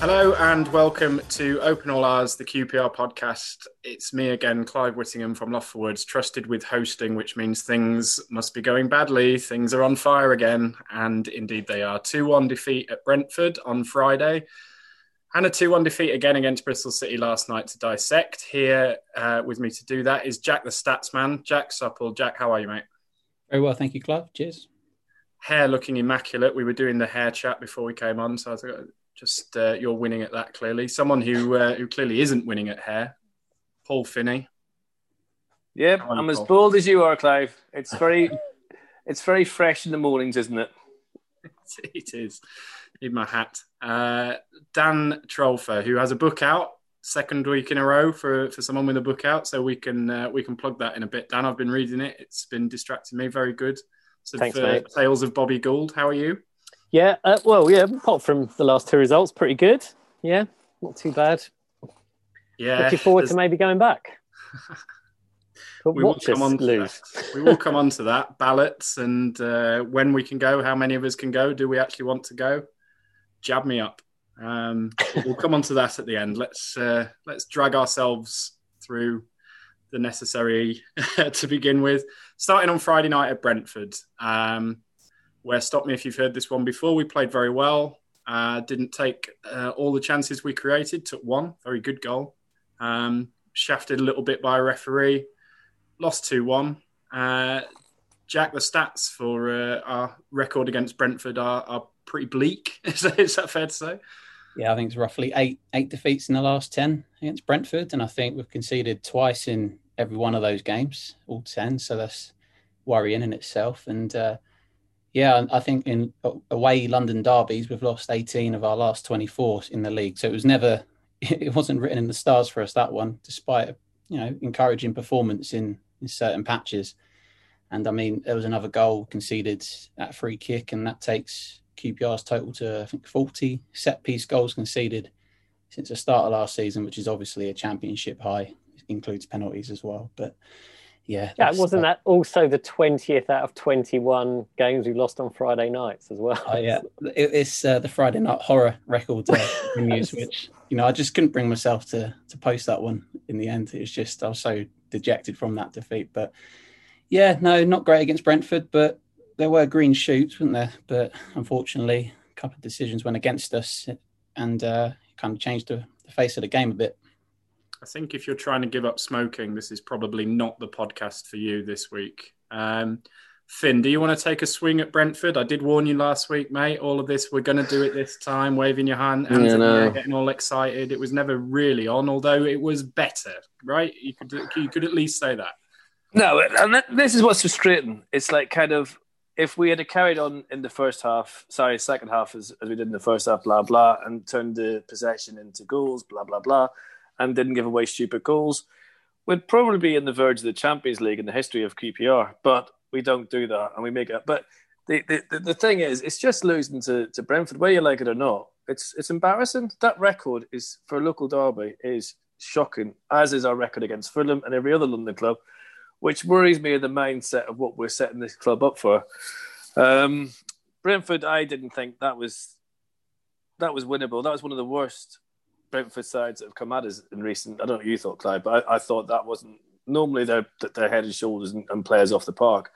Hello and welcome to Open All Hours, the QPR podcast. It's me again, Clive Whittingham from LoftforWords, trusted with hosting, which means things must be going badly. Things are on fire again, and indeed they are. 2 1 defeat at Brentford on Friday, and a 2 1 defeat again against Bristol City last night to dissect. Here uh, with me to do that is Jack the Stats Man. Jack Supple. Jack, how are you, mate? Very well, thank you, Clive. Cheers. Hair looking immaculate. We were doing the hair chat before we came on, so I thought just uh, you're winning at that clearly. Someone who uh, who clearly isn't winning at hair, Paul Finney. Yep, How I'm as Paul? bald as you are, Clive. It's very, it's very fresh in the mornings, isn't it? it is. Need my hat. Uh, Dan Trolfer, who has a book out, second week in a row for, for someone with a book out, so we can uh, we can plug that in a bit. Dan, I've been reading it. It's been distracting me. Very good. So Thanks, for mate. Tales of Bobby Gould. How are you? Yeah, uh, well, yeah, apart from the last two results, pretty good. Yeah, not too bad. Yeah. Looking forward there's- to maybe going back. We will come on to lose. that. We will come on to that ballots and uh, when we can go, how many of us can go? Do we actually want to go? Jab me up. Um, we'll come on to that at the end. Let's uh, let's drag ourselves through the necessary to begin with. Starting on Friday night at Brentford, um, where stop me if you've heard this one before. We played very well. Uh, didn't take uh, all the chances we created. Took one very good goal. Um, shafted a little bit by a referee lost 2 1. Uh, Jack, the stats for uh, our record against Brentford are, are pretty bleak. Is that, is that fair to say? Yeah, I think it's roughly eight eight defeats in the last ten against Brentford, and I think we've conceded twice in every one of those games, all ten. So that's worrying in itself. And uh, yeah, I think in away London derbies, we've lost eighteen of our last twenty four in the league. So it was never, it wasn't written in the stars for us that one, despite you know encouraging performance in in certain patches. And I mean, there was another goal conceded at free kick, and that takes QPR's total to I think 40 set piece goals conceded since the start of last season, which is obviously a championship high. It includes penalties as well. But yeah, Yeah, wasn't that also the 20th out of 21 games we lost on Friday nights as well? Oh, yeah, it, it's uh, the Friday night horror record uh, continues, which you know I just couldn't bring myself to to post that one in the end. It was just I was so dejected from that defeat. But yeah, no, not great against Brentford, but there were green shoots, weren't there? But unfortunately, a couple of decisions went against us, and uh, kind of changed the, the face of the game a bit. I think if you're trying to give up smoking, this is probably not the podcast for you this week. Um, Finn, do you want to take a swing at Brentford? I did warn you last week, mate. All of this, we're going to do it this time, waving your hand, hands Yeah, no. air, getting all excited. It was never really on, although it was better, right? You could you could at least say that. No, and that, this is what's frustrating. It's like kind of if we had carried on in the first half, sorry, second half as, as we did in the first half, blah blah, and turned the possession into goals, blah blah blah, and didn't give away stupid goals, we'd probably be in the verge of the Champions League in the history of QPR. But we don't do that, and we make it. But the the, the, thing is, it's just losing to, to Brentford, whether you like it or not. It's it's embarrassing. That record is for a local derby is shocking, as is our record against Fulham and every other London club which worries me the mindset of what we're setting this club up for. Um, Brentford, I didn't think that was that was winnable. That was one of the worst Brentford sides that have come at us in recent. I don't know what you thought, Clive, but I, I thought that wasn't normally they're they're head and shoulders and, and players off the park.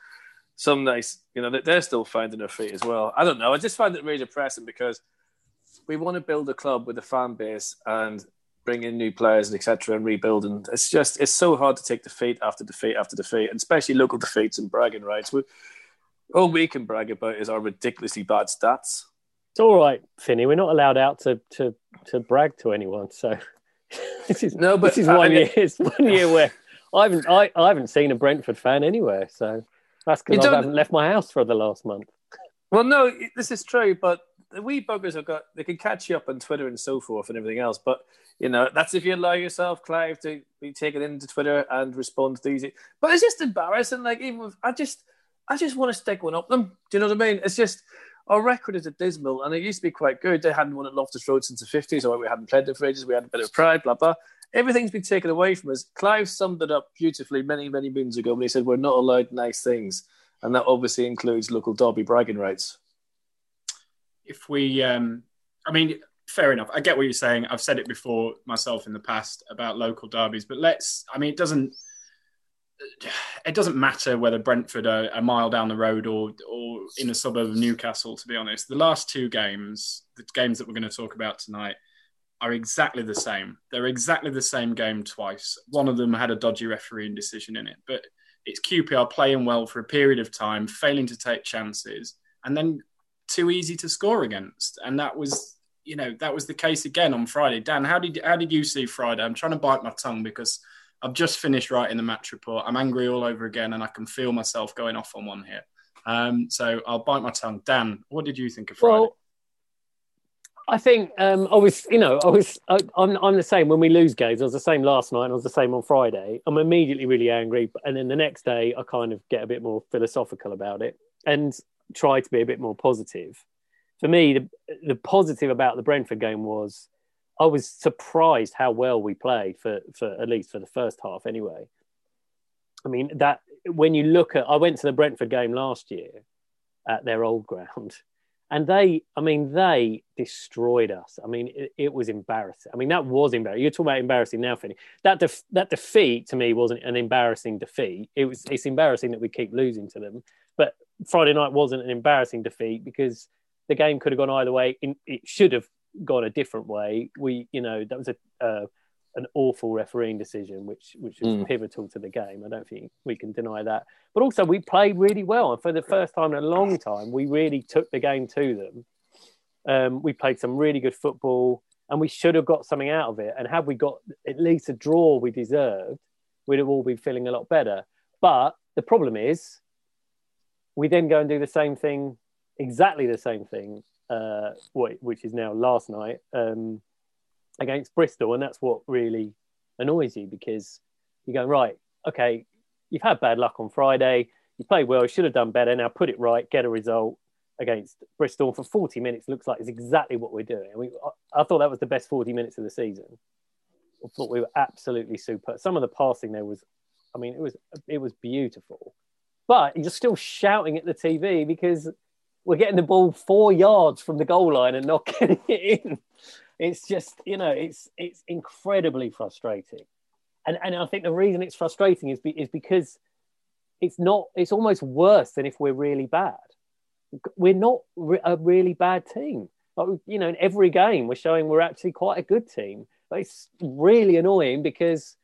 Some nice, you know, they're still finding their feet as well. I don't know. I just find it really depressing because we want to build a club with a fan base and bring in new players and etc. and rebuild. And it's just it's so hard to take defeat after defeat after defeat, and especially local defeats and bragging rights. We, all we can brag about is our ridiculously bad stats. It's all right, Finney. We're not allowed out to, to, to brag to anyone. So this is No, but this is one mean- year. It's one year where I haven't I, I haven't seen a Brentford fan anywhere. So that's because I haven't left my house for the last month. Well, no, this is true, but the wee buggers have got they can catch you up on Twitter and so forth and everything else. But you know, that's if you allow yourself, Clive, to be taken into Twitter and respond to these. But it's just embarrassing. Like even with, I just I just want to stick one up them. Do you know what I mean? It's just our record is a dismal, and it used to be quite good. They hadn't won at Loftus Road since the fifties, or we hadn't played there for ages. We had a bit of pride, blah blah. Everything's been taken away from us. Clive summed it up beautifully many many moons ago when he said we're not allowed nice things, and that obviously includes local derby bragging rights. If we um i mean fair enough. I get what you're saying. I've said it before myself in the past about local derbies but let's i mean it doesn't it doesn't matter whether brentford are a mile down the road or or in a suburb of newcastle to be honest. The last two games the games that we're going to talk about tonight are exactly the same. They're exactly the same game twice. One of them had a dodgy refereeing decision in it but it's qpr playing well for a period of time failing to take chances and then too easy to score against, and that was you know that was the case again on Friday. Dan, how did how did you see Friday? I'm trying to bite my tongue because I've just finished writing the match report. I'm angry all over again, and I can feel myself going off on one here. Um, so I'll bite my tongue. Dan, what did you think of Friday? Well, I think um, I was, you know, I was, I, I'm, I'm the same when we lose games. I was the same last night, and I was the same on Friday. I'm immediately really angry, and then the next day, I kind of get a bit more philosophical about it and try to be a bit more positive. For me, the the positive about the Brentford game was I was surprised how well we played for for at least for the first half, anyway. I mean that when you look at, I went to the Brentford game last year at their old ground, and they, I mean, they destroyed us. I mean, it, it was embarrassing. I mean, that was embarrassing. You're talking about embarrassing now, Finney. That def- that defeat to me wasn't an embarrassing defeat. It was. It's embarrassing that we keep losing to them. But Friday night wasn't an embarrassing defeat because the game could have gone either way. It should have gone a different way. We, you know, that was a uh, an awful refereeing decision, which which was Mm. pivotal to the game. I don't think we can deny that. But also, we played really well, and for the first time in a long time, we really took the game to them. Um, we played some really good football, and we should have got something out of it. And had we got at least a draw we deserved, we'd have all been feeling a lot better. But the problem is, we then go and do the same thing, exactly the same thing, uh, which is now last night um, against Bristol, and that's what really annoys you because you're going right, okay, you've had bad luck on Friday, you played well, you should have done better. Now put it right, get a result against Bristol for 40 minutes. Looks like it's exactly what we're doing. Mean, I, I thought that was the best 40 minutes of the season. I thought we were absolutely super. Some of the passing there was, I mean, it was it was beautiful but you're still shouting at the TV because we're getting the ball four yards from the goal line and not getting it in. It's just, you know, it's it's incredibly frustrating, and and I think the reason it's frustrating is be, is because it's not. It's almost worse than if we're really bad. We're not re- a really bad team. Like, you know, in every game we're showing we're actually quite a good team. But it's really annoying because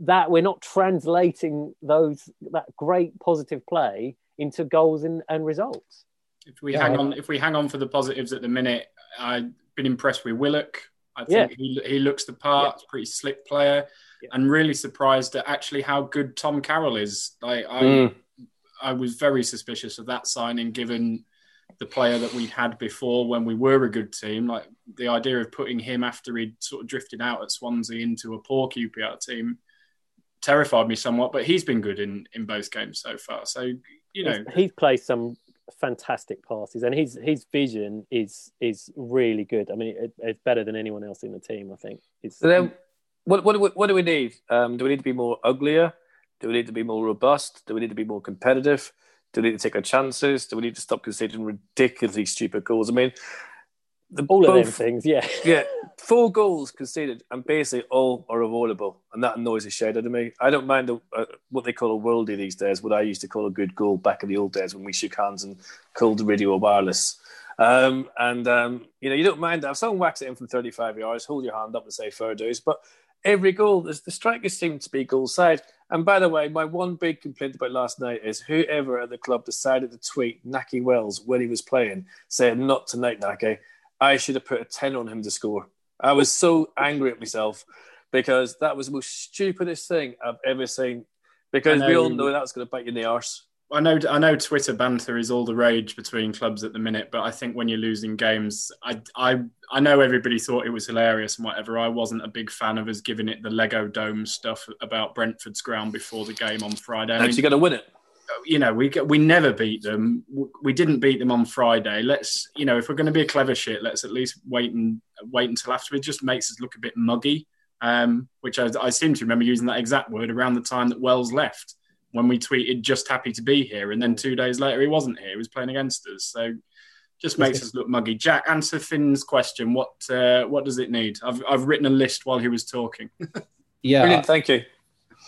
that we're not translating those that great positive play into goals and, and results. if we Yeah, hang on, if we hang on for the positives at the minute, I've been impressed with Willock. I Yeah. think he, he looks the part, pretty slick player, Yeah. and really surprised at actually how good Tom Carroll is. Like I, Mm. I was very suspicious of that signing, given the player that we'd had before when we were a good team. Like the idea of putting him after he'd sort of drifted out at Swansea into a poor QPR team terrified me somewhat. But he's been good in in both games so far. So you know, He's, he's played some fantastic passes, and his his vision is is really good. I mean, it, it's better than anyone else in the team. I think. It's, So then, what what do we, what do we need? Um, do we need to be more uglier? Do we need to be more robust? Do we need to be more competitive? Do we need to take our chances? Do we need to stop conceding ridiculously stupid goals? I mean, the, all of them both- things. Yeah. Yeah, four goals conceded, and basically all are avoidable, and that annoys the shit out of me. I don't mind the, uh, what they call a worldie these days, what I used to call a good goal back in the old days when we shook hands and called the radio wireless. Um, and um, you know, you don't mind that if someone whacks it in from 35 yards, hold your hand up and say fair dues. But every goal, the the strikers seem to be goal side. And by the way, my one big complaint about last night is whoever at the club decided to tweet Nahki Wells when he was playing, saying not tonight, Nahki. I should have put a 10 on him to score. I was so angry at myself because that was the most stupidest thing I've ever seen. Because we all know- um, know that's going to bite you in the arse. I know I know Twitter banter is all the rage between clubs at the minute, but I think when you're losing games, I I I know everybody thought it was hilarious and whatever. I wasn't a big fan of us giving it the Lego Dome stuff about Brentford's ground before the game on Friday. I mean, Actually, got to win it. You know, we we never beat them. We didn't beat them on Friday. Let's, you know, if we're going to be a clever shit, let's at least wait and wait until after. It just makes us look a bit muggy, um, which I, I seem to remember using that exact word around the time that Wells left when we tweeted just happy to be here, and then two days later he wasn't here. He was playing against us. So just makes us look muggy. Jack, answer Finn's question. What uh, what does it need? I've I've written a list while he was talking. Yeah, Brilliant, thank you.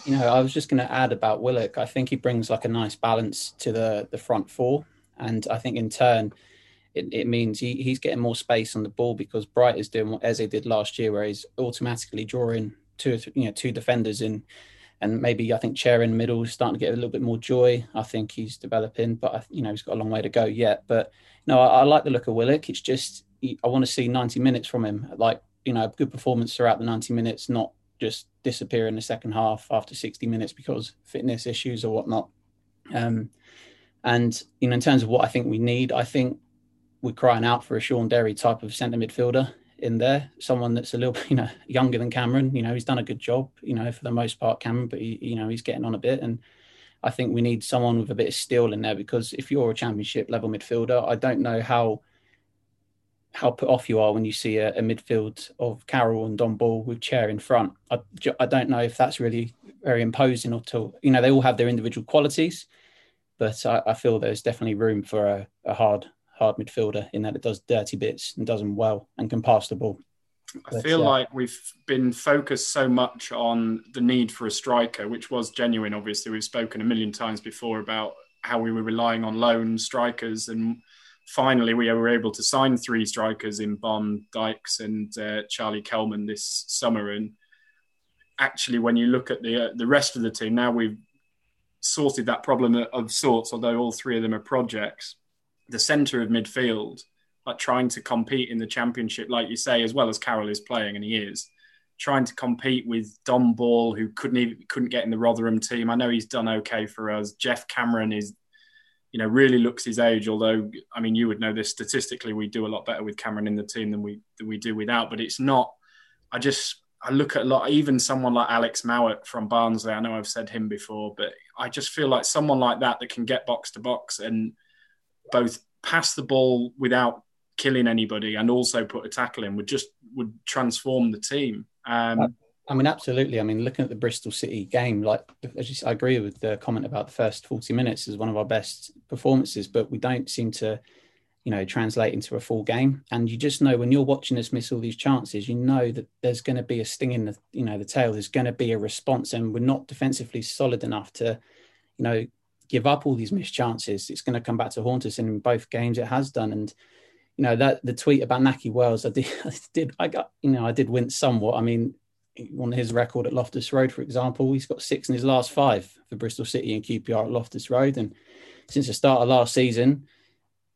You know, I was just going to add about Willock. I think he brings like a nice balance to the the front four, and I think in turn, it, it means he, he's getting more space on the ball because Bright is doing what Eze did last year, where he's automatically drawing two, you know, two defenders in, and maybe I think Chair in the middle is starting to get a little bit more joy. I think he's developing, but I, you know, he's got a long way to go yet. But no, I, I like the look of Willock. It's just I want to see ninety minutes from him, like you know, a good performance throughout the ninety minutes, not just disappear in the second half after 60 minutes because fitness issues or whatnot. Um, and you know, in terms of what I think we need, I think we're crying out for a Shaun Derry type of centre midfielder in there, someone that's a little, you know, younger than Cameron. You know, he's done a good job, you know, for the most part, Cameron, but he, you know, he's getting on a bit. And I think we need someone with a bit of steel in there because if you're a championship level midfielder, I don't know how how put off you are when you see a, a midfield of Carroll and Dom Ball with Chair in front. I, I don't know if that's really very imposing or to you know they all have their individual qualities, but I, I feel there's definitely room for a, a hard hard midfielder in that it does dirty bits and does them well and can pass the ball. I But, feel uh, like we've been focused so much on the need for a striker, which was genuine. Obviously, we've spoken a million times before about how we were relying on loan strikers, and finally we were able to sign three strikers in Bond, Dykes, and uh, Charlie Kelman this summer. And actually, when you look at the uh, the rest of the team, now we've sorted that problem of sorts. Although all three of them are projects, the centre of midfield like trying to compete in the championship, like you say, as well as Carroll is playing, and he is trying to compete with Dom Ball, who couldn't even couldn't get in the Rotherham team. I know he's done okay for us. Geoff Cameron is, you know, really looks his age. Although, I mean, you would know this statistically, we do a lot better with Cameron in the team than we than we do without. But it's not. I just I look at a lot, even someone like Alex Mowatt from Barnsley. I know I've said him before, but I just feel like someone like that that can get box to box and both pass the ball without killing anybody and also put a tackle in would just would transform the team. Um, I mean, absolutely. I mean, looking at the Bristol City game, like I, I agree with the comment about the first 40 minutes is one of our best performances, but we don't seem to, you know, translate into a full game. And you just know when you're watching us miss all these chances, you know that there's going to be a sting in the, you know, the tail. There's going to be a response, and we're not defensively solid enough to, you know, give up all these missed chances. It's going to come back to haunt us, and in both games it has done. And you know that the tweet about Nahki Wells, I did, I did, I got, you know, I did wince somewhat. I mean, on his record at Loftus Road, for example, he's got six in his last five for Bristol City and QPR at Loftus Road, and since the start of last season,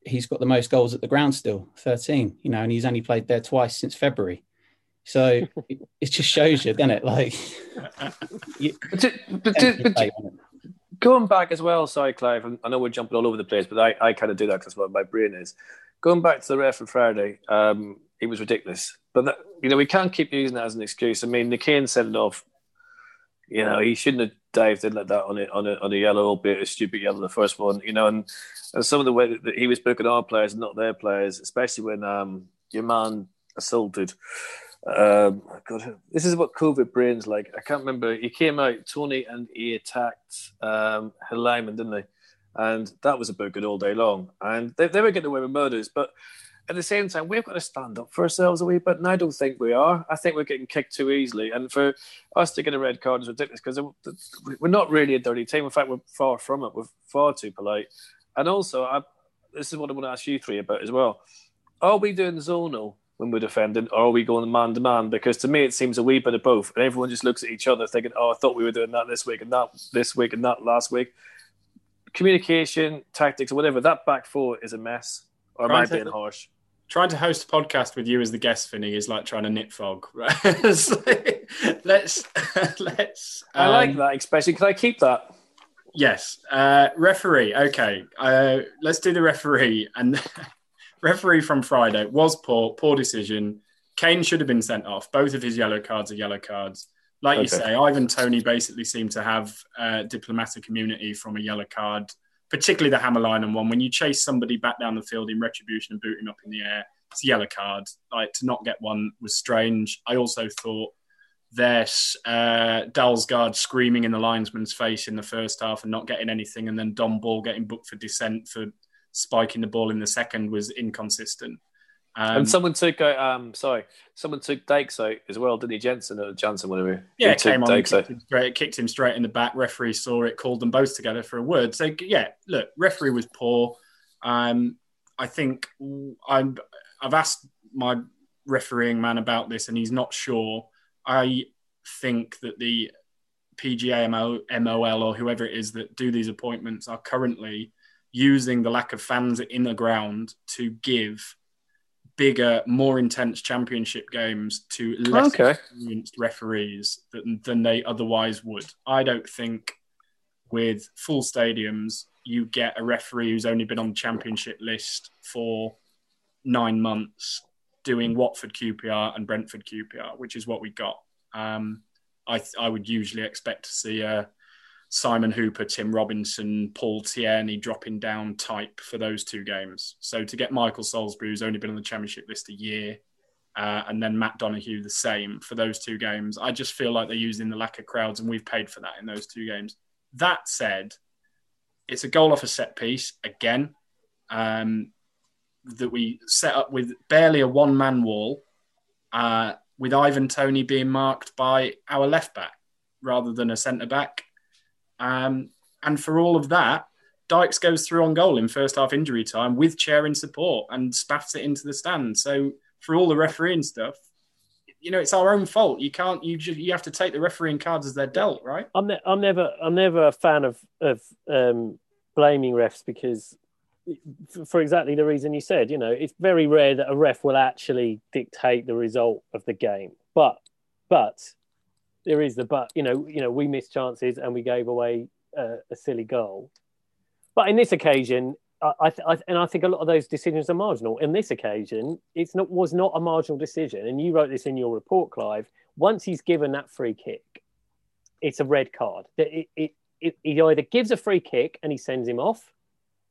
he's got the most goals at the ground still, thirteen. You know, and he's only played there twice since February. So it, it just shows you, doesn't it? Like, you, But, to- but, to- but to- going back as well, sorry, Clive, I know we're jumping all over the place, but I, I kind of do that because that's what my brain is. Going back to the ref on Friday, um, he was ridiculous. But, that, you know, we can't keep using that as an excuse. I mean, Kane sent it off. You know, he shouldn't have dived in like that on a, on a, on a yellow, albeit a stupid yellow, the first one, you know, and, and some of the way that he was booking our players and not their players, especially when um, your man assaulted. Um, God, this is what COVID brains like. I can't remember. He came out, Tony, and he attacked um, didn't they? And that was a booking all day long. And they, they were getting away with murders. But at the same time, we've got to stand up for ourselves a wee bit. And I don't think we are. I think we're getting kicked too easily. And for us to get a red card is ridiculous because we're not really a dirty team. In fact, we're far from it. We're far too polite. And also, I, this is what I want to ask you three about as well. Are we doing zonal when we're defending, or are we going man to man? Because to me, it seems a wee bit of both, and everyone just looks at each other thinking, "Oh, I thought we were doing that this week and that this week and that last week." Communication, tactics, or whatever. That back four is a mess. Or am I being harsh? Trying to host a podcast with you as the guest, Finny, is like trying to knit fog. Right? Like, let's let's. I like um, that, especially. Can I keep that? Yes, uh, referee. Okay, uh, let's do the referee. And referee from Friday was poor, poor decision. Kane should have been sent off. Both of his yellow cards are yellow cards. like you say, Ivan Toney basically seemed to have uh, diplomatic immunity from a yellow card, particularly the Hammerline and one. When you chase somebody back down the field in retribution and boot him up in the air, it's a yellow card. Like to not get one was strange. I also thought there's uh, Dalsgaard screaming in the linesman's face in the first half and not getting anything, and then Dom Ball getting booked for dissent for spiking the ball in the second was inconsistent. Um, and someone took, uh, um, sorry, someone took Dykes out as well, didn't he? Jensen or Jansen, whatever. Yeah, He it took came on, Dykes kicked out. him, straight, kicked him straight in the back. Referee saw it, called them both together for a word. So yeah, look, referee was poor. Um, I think I'm. I've asked my refereeing man about this, and he's not sure. I think that the PGA MO, MOL or whoever it is that do these appointments are currently using the lack of fans in the ground to give bigger, more intense championship games to less Okay. experienced referees than, than they otherwise would. I don't think with full stadiums you get a referee who's only been on the championship list for nine months doing Watford QPR and Brentford QPR, which is what we got. Um, I, I would usually expect to see a Simon Hooper, Tim Robinson, Paul Tierney dropping down type for those two games. So to get Michael Salisbury, who's only been on the championship list a year, uh, and then Matt Donohue the same for those two games, I just feel like they're using the lack of crowds, and we've paid for that in those two games. That said, it's a goal off a set piece again um, that we set up with barely a one man wall, uh, with Ivan Toney being marked by our left back rather than a centre back. Um, and for all of that, Dykes goes through on goal in first half injury time with chair in support and spats it into the stand. So for all the refereeing stuff, you know, it's our own fault. You can't. You just, you have to take the refereeing cards as they're dealt, right? I'm ne- I'm never I'm never a fan of of um, blaming refs because for exactly the reason you said. You know, it's very rare that a ref will actually dictate the result of the game. But but there is the but. You know, you know, we missed chances and we gave away uh, a silly goal. But in this occasion, I, I, I and I think a lot of those decisions are marginal. In this occasion, it's not was not a marginal decision, and you wrote this in your report, Clive. Once he's given that free kick, it's a red card. It, it, it, he either gives a free kick and he sends him off,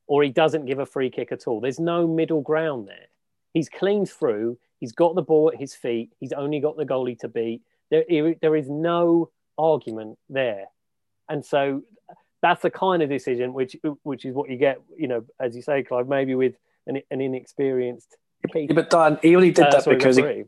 or he doesn't give a free kick at all. There's no middle ground there. He's cleaned through. He's got the ball at his feet. He's only got the goalie to beat. There, there is no argument there, and so that's the kind of decision which which is what you get. You know, as you say, Clive, maybe with an, an inexperienced. Yeah, but Dan, he only did uh, that sorry, because he.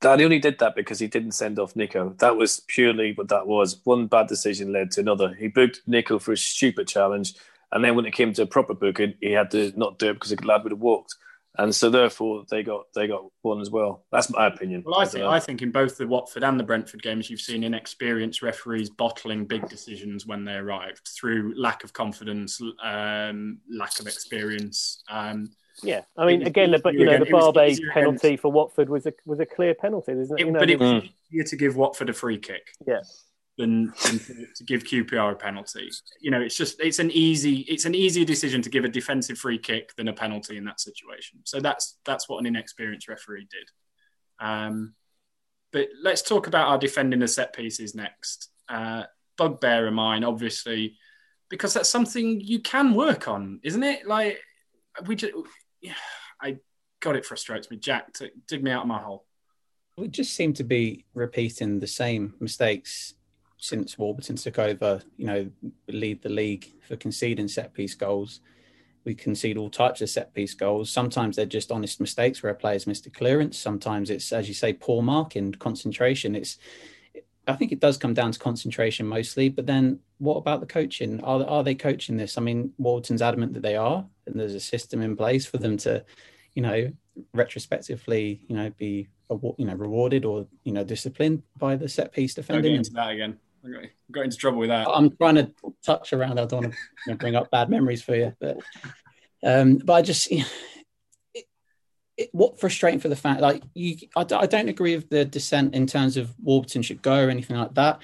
Dan, he only did that because he didn't send off Nico. That was purely what that was. One bad decision led to another. He booked Nico for a stupid challenge, and then when it came to a proper booking, he had to not do it because the lad would have walked, and so therefore they got they got one as well. That's my opinion. Well, I don't think know. I think in both the Watford and the Brentford games, you've seen inexperienced referees bottling big decisions when they arrived through lack of confidence, um, lack of experience. Um, Yeah, I mean, was again, but you know, easier the again- it was Barbe easier penalty for Watford was a was a clear penalty, isn't it? it- You know, but it was Mm. easier to give Watford a free kick yeah, than, than to, give QPR a penalty. You know, it's just it's an easy it's an easier decision to give a defensive free kick than a penalty in that situation. So that's that's what an inexperienced referee did. Um, but let's talk about our defending the set pieces next. Uh, bugbear of mine, obviously, because that's something you can work on, isn't it? Like we just, yeah, I God, it frustrates me. Jack, to dig me out of my hole. We just seem to be repeating the same mistakes since Warburton took over. You know, lead the league for conceding set piece goals. We concede all types of set piece goals. Sometimes they're just honest mistakes where a player's missed a clearance. Sometimes it's, as you say, poor marking, concentration. It's, I think it does come down to concentration mostly. But then, what about the coaching? Are are they coaching this? I mean, Warburton's adamant that they are, and there's a system in place for them to, you know, retrospectively, you know, be you know rewarded or you know disciplined by the set piece Don't get defending. into that again. I got, into trouble with that. I'm trying to touch around. I don't want to you know, bring up bad memories for you, but um, but I just it, it, what frustrating for the fact like you. I don't agree with the dissent in terms of Warburton should go or anything like that,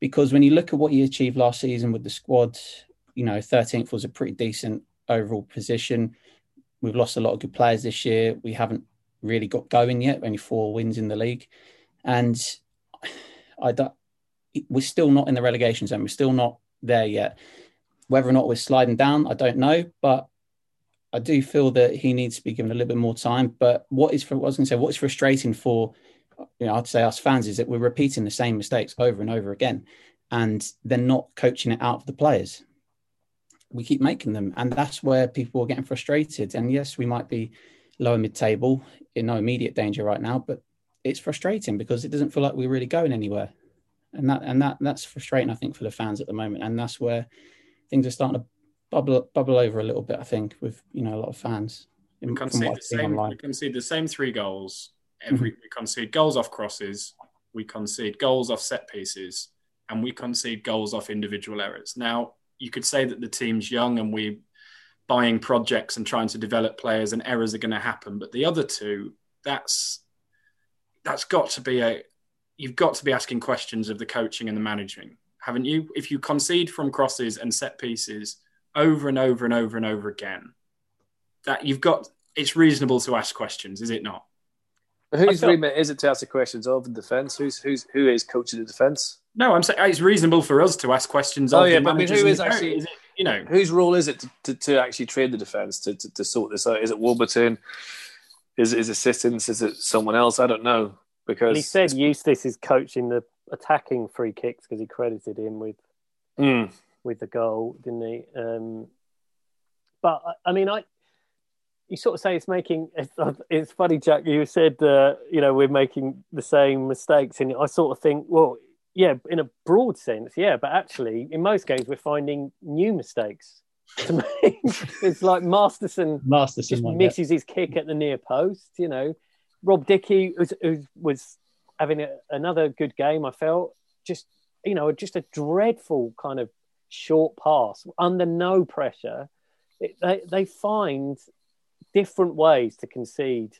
because when you look at what you achieved last season with the squad, you know, 13th was a pretty decent overall position. We've lost a lot of good players this year. We haven't really got going yet. Only four wins in the league, and I don't. We're still not in the relegation zone. We're still not there yet. Whether or not we're sliding down, I don't know, but I do feel that he needs to be given a little bit more time. But what is for, I was going to say, what's frustrating for, you know, I'd say us fans is that we're repeating the same mistakes over and over again, and they're not coaching it out for the players. We keep making them, and that's where people are getting frustrated. And yes, we might be lower mid-table in no immediate danger right now, but it's frustrating because it doesn't feel like we're really going anywhere, and that and that that's frustrating, I think, for the fans at the moment, and that's where things are starting to bubble bubble over a little bit. I think with you know a lot of fans. We from concede the same. online. We concede the same three goals. Every mm-hmm. we concede goals off crosses. We concede goals off set pieces, and we concede goals off individual errors. Now you could say that the team's young and we buying projects and trying to develop players, and errors are going to happen. But the other two, that's that's got to be a. You've got to be asking questions of the coaching and the managing, haven't you? If you concede from crosses and set pieces over and over and over and over again, that you've got it's reasonable to ask questions, is it not? Whose I feel- remit is it to ask the questions of the defence? Who's who's who is coaching the defence? No, I'm saying it's reasonable for us to ask questions. Oh, of yeah, the but I mean, managers who and is the actually- Is it, you know? Whose role is it to, to, to actually train the defence to, to, to sort this out? Is it Warburton? Is it his assistants? Is it someone else? I don't know because And he said Eustace is coaching the attacking free kicks because he credited him with Mm. with the goal, didn't he? Um, but I- I mean, I you sort of say it's making. It's, it's funny, Jack. You said uh, you know we're making the same mistakes, and I sort of think, well, yeah, in a broad sense, yeah, but actually, in most games, we're finding new mistakes to make. it's like Masterson Masterson just one, yeah. misses his kick at the near post. You know, Rob Dickie was, was having a, another good game. I felt just you know just a dreadful kind of short pass under no pressure. It, they they find different ways to concede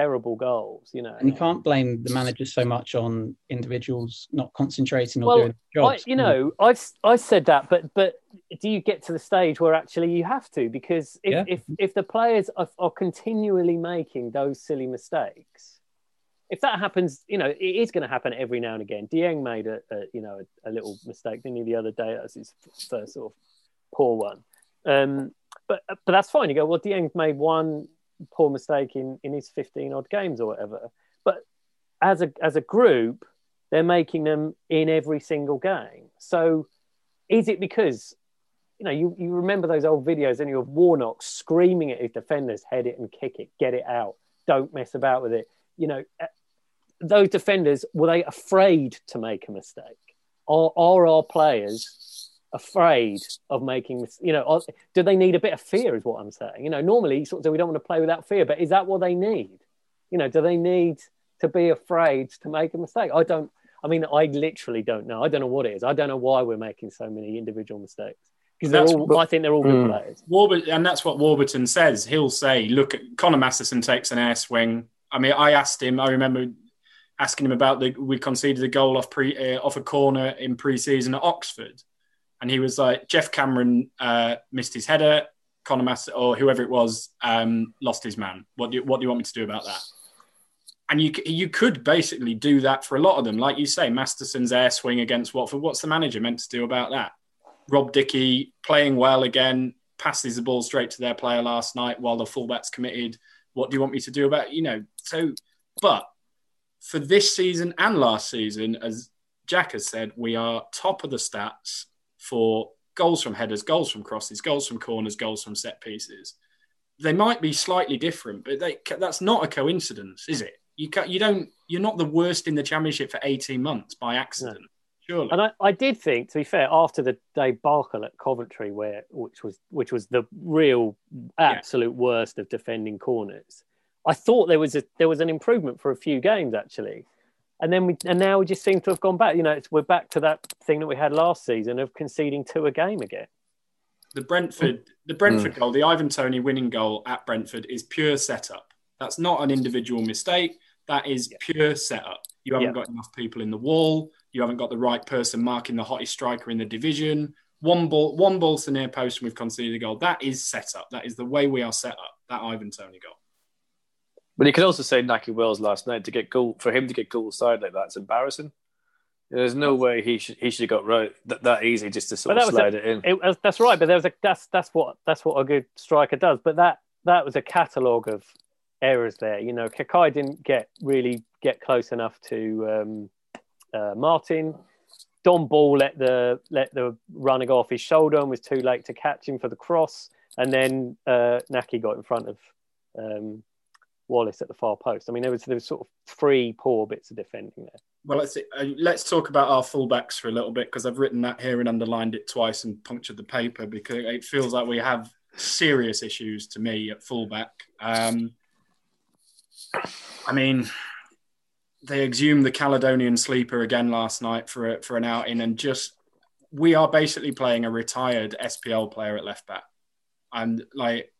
terrible goals. You know, And you can't blame the managers so much on individuals not concentrating or Well, doing their I, jobs. you know, I I said that, but but do you get to the stage where actually you have to? Because if Yeah. if, if the players are, are continually making those silly mistakes, if that happens, you know, it is going to happen every now and again. Dieng made a, a you know a, a little mistake, didn't he, the other day? That was his first sort of poor one. Um, but but that's fine. You go, well, Dieng made one poor mistake in in his fifteen odd games or whatever. But as a as a group, they're making them in every single game. So is it because you know you, you remember those old videos and you of Warnock screaming at his defenders, head it and kick it, get it out, don't mess about with it. You know, uh, those defenders were they afraid to make a mistake? Are are our players afraid of making you know do they need a bit of fear is what i'm saying you know normally sort of we don't want to play without fear but is that what they need you know do they need to be afraid to make a mistake i don't i mean i literally don't know i don't know what it is i don't know why we're making so many individual mistakes because they're That's- all i think they're all good Mm. players Warburton, and that's what Warburton says. He'll say, "Look, at Conor Masterson takes an air swing." I mean, I asked him. I remember asking him about the we conceded a goal off pre uh, off a corner in pre-season at Oxford, and he was like, "Geoff Cameron uh, missed his header. Conor Masterson or whoever it was um, lost his man. What do you, what do you want me to do about that?" And you you could basically do that for a lot of them, like you say, Masterson's air swing against Watford. What's the manager meant to do about that? Rob Dickie playing well again, passes the ball straight to their player last night while the fullback's committed. What do you want me to do about you know? So, but for this season and last season, as Jack has said, we are top of the stats for goals from headers, goals from crosses, goals from corners, goals from set pieces. They might be slightly different, but they, that's not a coincidence, is it? You you don't you're not the worst in the championship for 18 months by accident. Surely. And I, I did think, to be fair, after the debacle at Coventry, where which was which was the real absolute worst of defending corners, I thought there was a there was an improvement for a few games actually, and then we and now we just seem to have gone back. You know, it's, we're back to that thing that we had last season of conceding two a game again. The Brentford, the Brentford mm. goal, the Ivan Toney winning goal at Brentford is pure setup. That's not an individual mistake. That is pure setup. You haven't Yeah. got enough people in the wall. You haven't got the right person marking the hottest striker in the division. One ball, one ball to near post, and we've conceded a goal. That is setup. That is the way we are set up. That Ivan Toney goal. But you could also say Nahki Wells last night to get goal for him to get goal side like that's embarrassing. There's no way he should he should have got right that, that easy just to sort of slide a- it in. It, that's right, but there was a that's that's what that's what a good striker does. But that that was a catalogue of errors there. You know, Kakay didn't get really get close enough to um, uh, Martin. Dom Ball let the let the runner go off his shoulder and was too late to catch him for the cross. And then uh, Nahki got in front of um, Wallace at the far post. I mean, there was there was sort of three poor bits of defending there. Well, let's uh, let's talk about our fullbacks for a little bit because I've written that here and underlined it twice and punctured the paper because it feels like we have serious issues to me at fullback. Um, I mean, they exhumed the Caledonian sleeper again last night for a, for an outing, and just we are basically playing a retired SPL player at left back, and like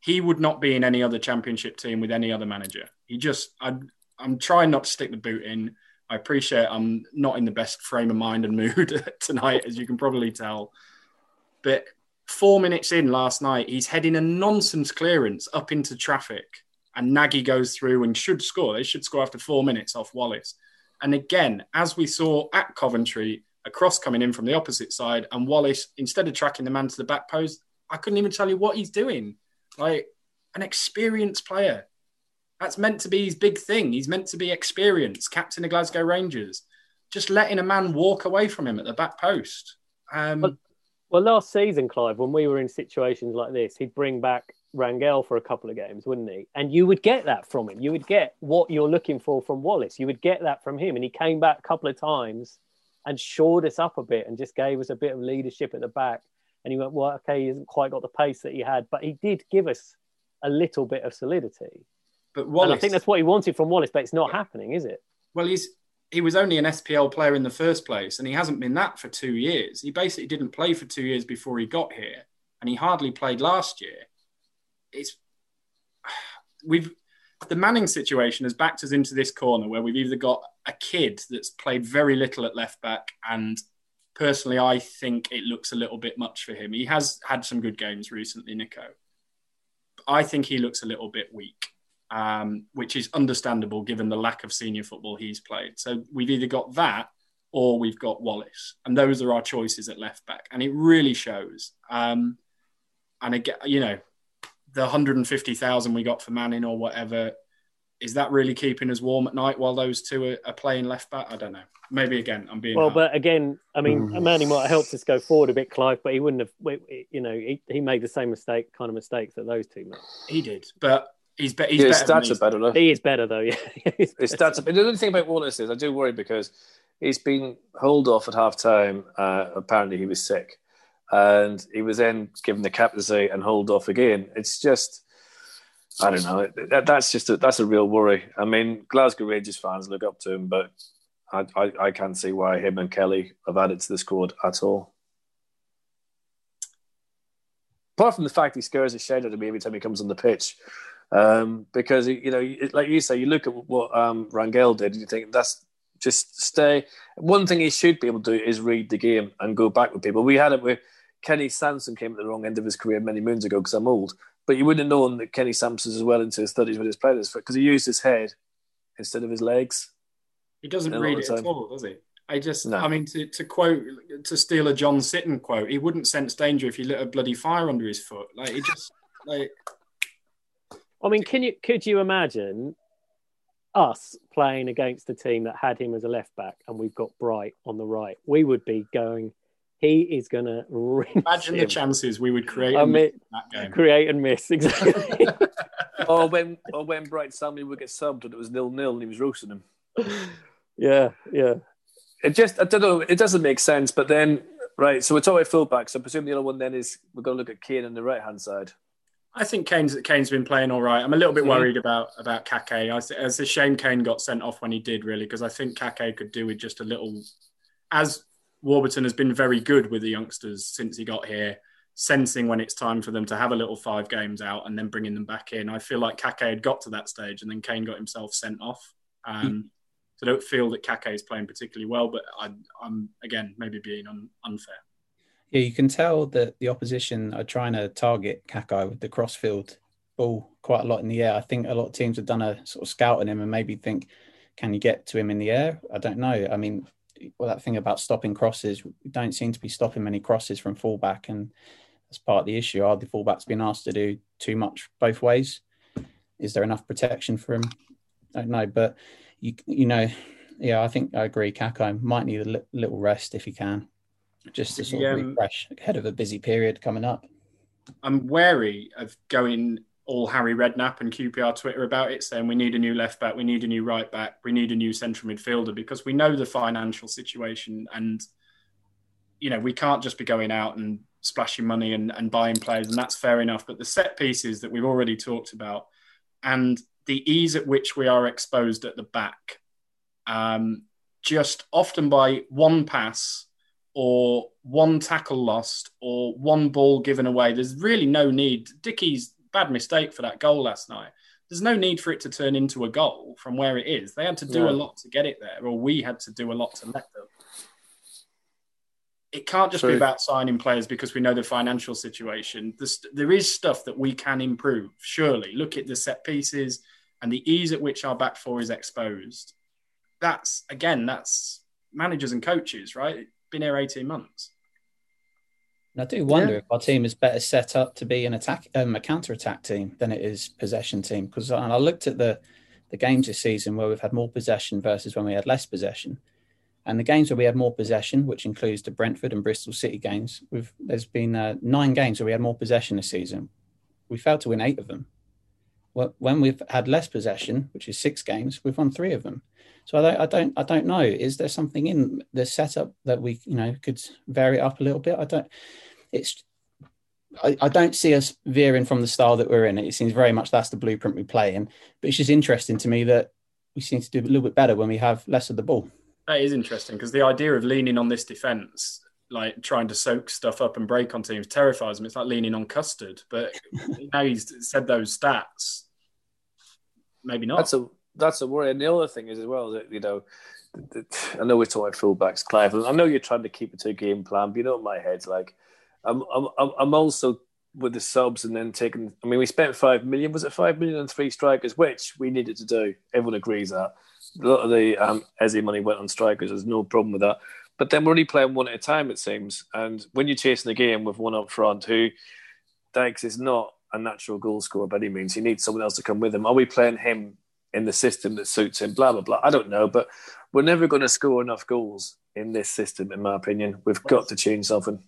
he would not be in any other championship team with any other manager. He just, I, I'm trying not to stick the boot in. I appreciate I'm not in the best frame of mind and mood tonight, as you can probably tell. But four minutes in last night, he's heading a nonsense clearance up into traffic, and Nagy goes through and should score. They should score after four minutes off Wallace. And again, as we saw at Coventry, a cross coming in from the opposite side, and Wallace, instead of tracking the man to the back post, I couldn't even tell you what he's doing. Like an experienced player. That's meant to be his big thing. He's meant to be experienced, captain of Glasgow Rangers. Just letting a man walk away from him at the back post. Um, But- Well, last season, Clive, when we were in situations like this, he'd bring back Rangel for a couple of games, wouldn't he? And you would get that from him. You would get what you're looking for from Wallace. You would get that from him. And he came back a couple of times and shored us up a bit and just gave us a bit of leadership at the back. And he went, well, okay, he hasn't quite got the pace that he had, but he did give us a little bit of solidity. but Wallace, And I think that's what he wanted from Wallace, but it's not happening, is it? well, he's he was only an SPL player in the first place, and he hasn't been that for two years. He basically didn't play for two years before he got here, and he hardly played last year. It's we've the Manning situation has backed us into this corner where we've either got a kid that's played very little at left back, and personally, I think it looks a little bit much for him. He has had some good games recently, Nico. I think he looks a little bit weak um, which is understandable given the lack of senior football he's played. So we've either got that or we've got Wallace, and those are our choices at left back, and it really shows. Um, and again, you know, the 150,000 we got for Manning or whatever, is that really keeping us warm at night while those two are, are playing left back? I don't know. Maybe again, I'm being Well, hard. but again, I mean, Mm. Manny might have helped us go forward a bit, Clive, but he wouldn't have. You know, he, he made the same mistake, kind of mistakes that those two made. he did, but he's, be- he's Yeah, his better. than stats are better. though. He is better though. Yeah, His stats. But the other thing about Wallace is I do worry because he's been holed off at half time. Uh, apparently, he was sick, and he was then given the captaincy and holed off again. It's just. I don't know. That, that's just a, that's a real worry. I mean, Glasgow Rangers fans look up to him, but I, I, I can't see why him and Kelly have added to the squad at all. Apart from the fact he scares the shit out of me every time he comes on the pitch, um, because you know, like you say, you look at what um, Rangel did, and you think that's just stay. One thing he should be able to do is read the game and go back with people. We had it with Kenny Sansom came at the wrong end of his career many moons ago because I'm old, but you wouldn't have known that Kenny Sansom is well into his thirties with his was playing this because he used his head instead of his legs. He doesn't read it at all, does he? I just, No. I mean, to, to quote, to steal a John Sitton quote, he wouldn't sense danger if you lit a bloody fire under his foot. Like, he just, like, I mean, can you could you imagine us playing against a team that had him as a left back and we've got Bright on the right? We would be going. He is going to imagine the chances we would create I in mean, that game. create and miss exactly. or when or when Bright Samley would get subbed and it was nil nil and he was roasting him. yeah, yeah. It just I don't know. It doesn't make sense. But then right, so we're talking about fullbacks. I presume the other one then is we're going to look at Kane on the right hand side. I think Kane's Kane's been playing all right. I'm a little bit Mhm. worried about about Kake. I, it's a shame Kane got sent off when he did, really, because I think Kake could do with just a little. As Warburton has been very good with the youngsters since he got here, sensing when it's time for them to have a little five games out and then bringing them back in. I feel like Kake had got to that stage and then Kane got himself sent off. Um, so I don't feel that Kake is playing particularly well, but I, I'm again maybe being un, unfair. Yeah, you can tell that the opposition are trying to target Kakay with the crossfield ball quite a lot in the air. I think a lot of teams have done a sort of scout on him and maybe think, can you get to him in the air? I don't know. I mean, well, that thing about stopping crosses. We don't seem to be stopping many crosses from fullback, and that's part of the issue. Are the fullbacks being asked to do too much both ways? Is there enough protection for him? I don't know, but you you know, yeah, I think I agree. Kako might need a li- little rest if he can, just to sort of um, refresh ahead of a busy period coming up. I'm wary of going all Harry Redknapp and QPR Twitter about it, saying we need a new left back, we need a new right back, we need a new central midfielder because we know the financial situation and you know we can't just be going out and splashing money and, and buying players, and that's fair enough. But the set pieces that we've already talked about and the ease at which we are exposed at the back, um, just often by one pass or one tackle lost or one ball given away. There's really no need. Dickie's bad mistake for that goal last night. There's no need for it to turn into a goal from where it is. They had to do No. a lot to get it there, or we had to do a lot to let them. It can't just be about signing players because we know the financial situation. There's, there is stuff that we can improve, surely. Look at the set pieces and the ease at which our back four is exposed. That's, again, that's managers and coaches, right? Been here 18 months. And I do wonder Yeah. if our team is better set up to be an attack, um, a counter attack team than it is possession team. Because I, I looked at the the games this season where we've had more possession versus when we had less possession, and the games where we had more possession, which includes the Brentford and Bristol City games, we've there's been uh, nine games where we had more possession this season. We failed to win eight of them. Well, When we've had less possession, which is six games, we've won three of them. So I don't, I don't, I don't know. Is there something in the setup that we, you know, could vary up a little bit? I don't. It's. I, I don't see us veering from the style that we're in. It seems very much that's the blueprint we play in. But it's just interesting to me that we seem to do a little bit better when we have less of the ball. That is interesting because the idea of leaning on this defense, like trying to soak stuff up and break on teams, terrifies me. It's like leaning on custard. But now he's said those stats, maybe not. That's a that's a worry. And the other thing is as well that you know, th- th- I know we're talking fullbacks, Clive. I know you're trying to keep it to a game plan, but you know what my head's like. I'm I'm I'm- also with the subs and then taking. I mean, we spent five million. Was it five million and three strikers, which we needed to do? Everyone agrees that. A lot of the um, Eze money went on strikers. There's no problem with that. But then we're only playing one at a time, it seems. And when you're chasing the game with one up front, who Dykes is not a natural goal scorer by any means. He needs someone else to come with him. Are we playing him in the system that suits him? Blah blah blah. I don't know, but we're never going to score enough goals in this system, in my opinion. We've got to change something.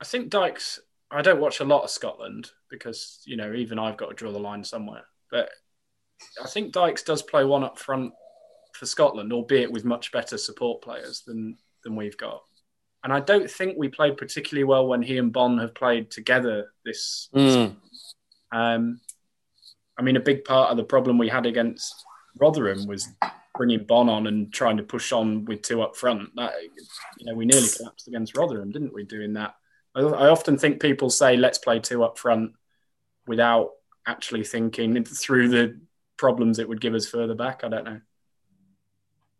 I think Dykes. I don't watch a lot of Scotland because you know even I've got to draw the line somewhere. But I think Dykes does play one up front for Scotland, albeit with much better support players than than we've got. And I don't think we played particularly well when he and Bonne have played together this. Um, I mean, a big part of the problem we had against Rotherham was bringing Bonne on and trying to push on with two up front. That you know, we nearly collapsed against Rotherham, didn't we? Doing that, I, I often think people say let's play two up front without actually thinking through the problems it would give us further back. I don't know.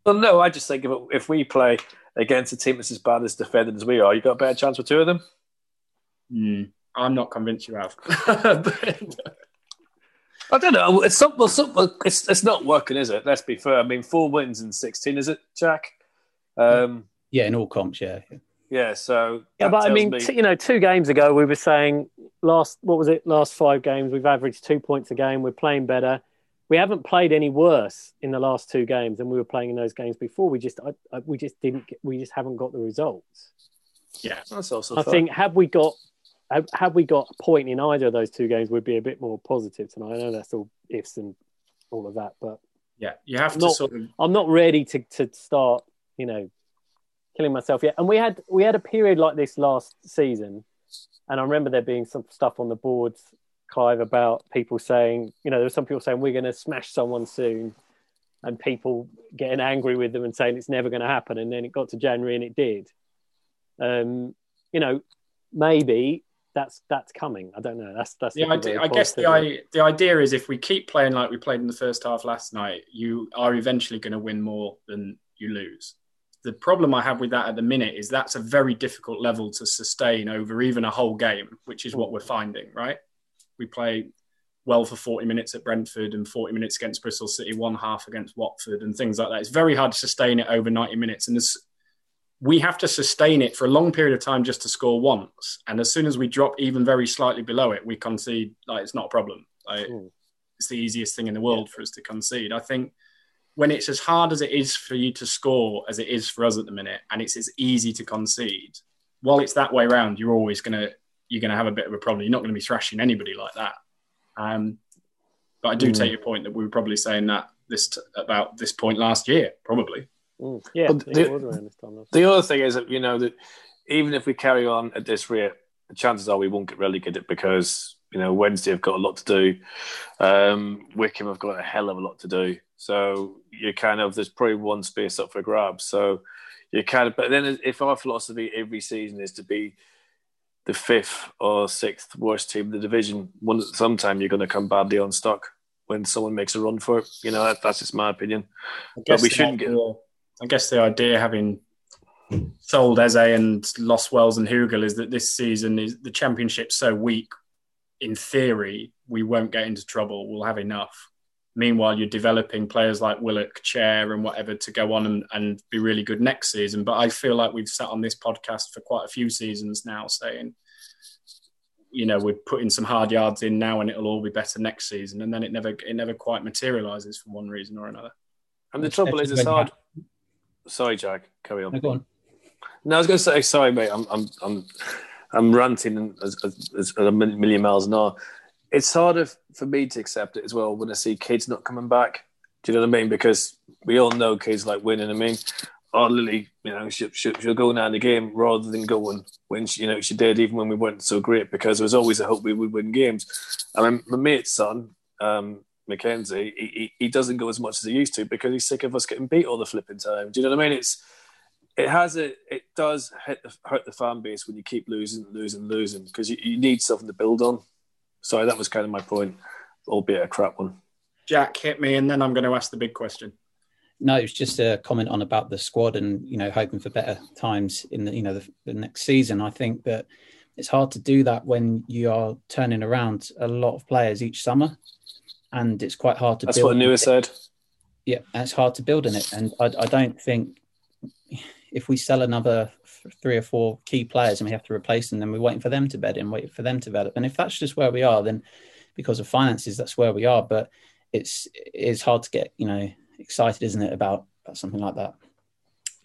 Well, no, I just think if, if we play against a team that's as bad as defending as we are, you've got a better chance with two of them. Hmm. I'm not convinced you have. I don't know. It's some, well, some, well, it's it's not working, is it? Let's be fair. I mean, four wins in sixteen, is it, Jack? Um, Yeah, in all comps, yeah. Yeah. So Yeah, but I mean, me- t- you know, two games ago we were saying last what was it? Last five games we've averaged two points a game. We're playing better. We haven't played any worse in the last two games than we were playing in those games before. We just, I, I, we just didn't, get, we just haven't got the results. yeah, that's also I fair. think had we got, had, had we got a point in either of those two games, we'd be a bit more positive tonight. I know that's all ifs and all of that, but yeah. You have to Not- sort of I'm not ready to to start, you know, killing myself yet. And we had we had a period like this last season, and I remember there being some stuff on the boards, Clive, about people saying, you know, there were some people saying we're going to smash someone soon, and people getting angry with them and saying it's never going to happen. And then it got to January and it did. Um, you know, maybe that's that's coming. I don't know. That's that's the idea, I guess the. I, the idea is if we keep playing like we played in the first half last night, you are eventually going to win more than you lose. The problem I have with that at the minute is that's a very difficult level to sustain over even a whole game, which is what we're finding, right? We play well for 40 minutes at Brentford and 40 minutes against Bristol City, one half against Watford and things like that. It's very hard to sustain it over 90 minutes. And there's we have to sustain it for a long period of time just to score once. And as soon as we drop even very slightly below it, we concede. Like it's not a problem. Like. It's the easiest thing in the world for us to concede. I think when it's as hard as it is for you to score as it is for us at the minute, and it's as easy to concede, while it's that way around, you're always gonna you're gonna have a bit of a problem. You're not going to be thrashing anybody like that. Um, but I do Mm. take your point that we were probably saying that this t- about this point last year, probably. Mm. Yeah, But I think the- was this time. The other thing is that you know that even if we carry on at this rate, the chances are we won't get relegated because you know Wednesday have got a lot to do. Um, Wycombe have got a hell of a lot to do. So you kind of there's probably one space up for grabs. So you kind of but then if our philosophy every season is to be the fifth or sixth worst team in the division, one sometime you're going to come badly unstuck when someone makes a run for it. You know that, that's just my opinion. I But we shouldn't get- I guess the idea having sold Eze and lost Wells and Hugill is that this season is the championship so weak. In theory, we won't get into trouble. We'll have enough. Meanwhile, you're developing players like Willock, Chair, and whatever to go on and, and be really good next season. But I feel like we've sat on this podcast for quite a few seasons now saying, you know, we're putting some hard yards in now and it'll all be better next season. And then it never it never quite materializes for one reason or another. And the trouble is, it's hard. Sorry, Jack. Carry on. No, go on. No, I was going to say sorry, mate. I'm I'm I'm I'm ranting as, as, as a million miles an hour. It's harder for me to accept it as well when I see kids not coming back. Do you know what I mean? Because we all know kids like winning. I mean, oh Lily, you know, she, she, she'll go now in the game rather than going when she, you know she did even when we weren't so great because there was always a hope we would win games. I mean, my mate's son, um, Mackenzie, he, he, he doesn't go as much as he used to because he's sick of us getting beat all the flipping time. Do you know what I mean? It's it has a it does hit the, hurt the fan base when you keep losing, losing, losing because you, you need something to build on. Sorry, that was kind of my point, albeit a crap one. Jack hit me, and then I'm going to ask the big question. No, it was just a comment on about the squad and you know hoping for better times in the you know the, the next season. I think that it's hard to do that when you are turning around a lot of players each summer, and it's quite hard to. Build. That's build what Nua said. Yeah, and it's hard to build in it, and I, I don't think if we sell another th- three or four key players and we have to replace them, then we're waiting for them to bed in, waiting for them to develop. And if that's just where we are, then because of finances, that's where we are. But it's it's hard to get you know excited, isn't it, about, about something like that?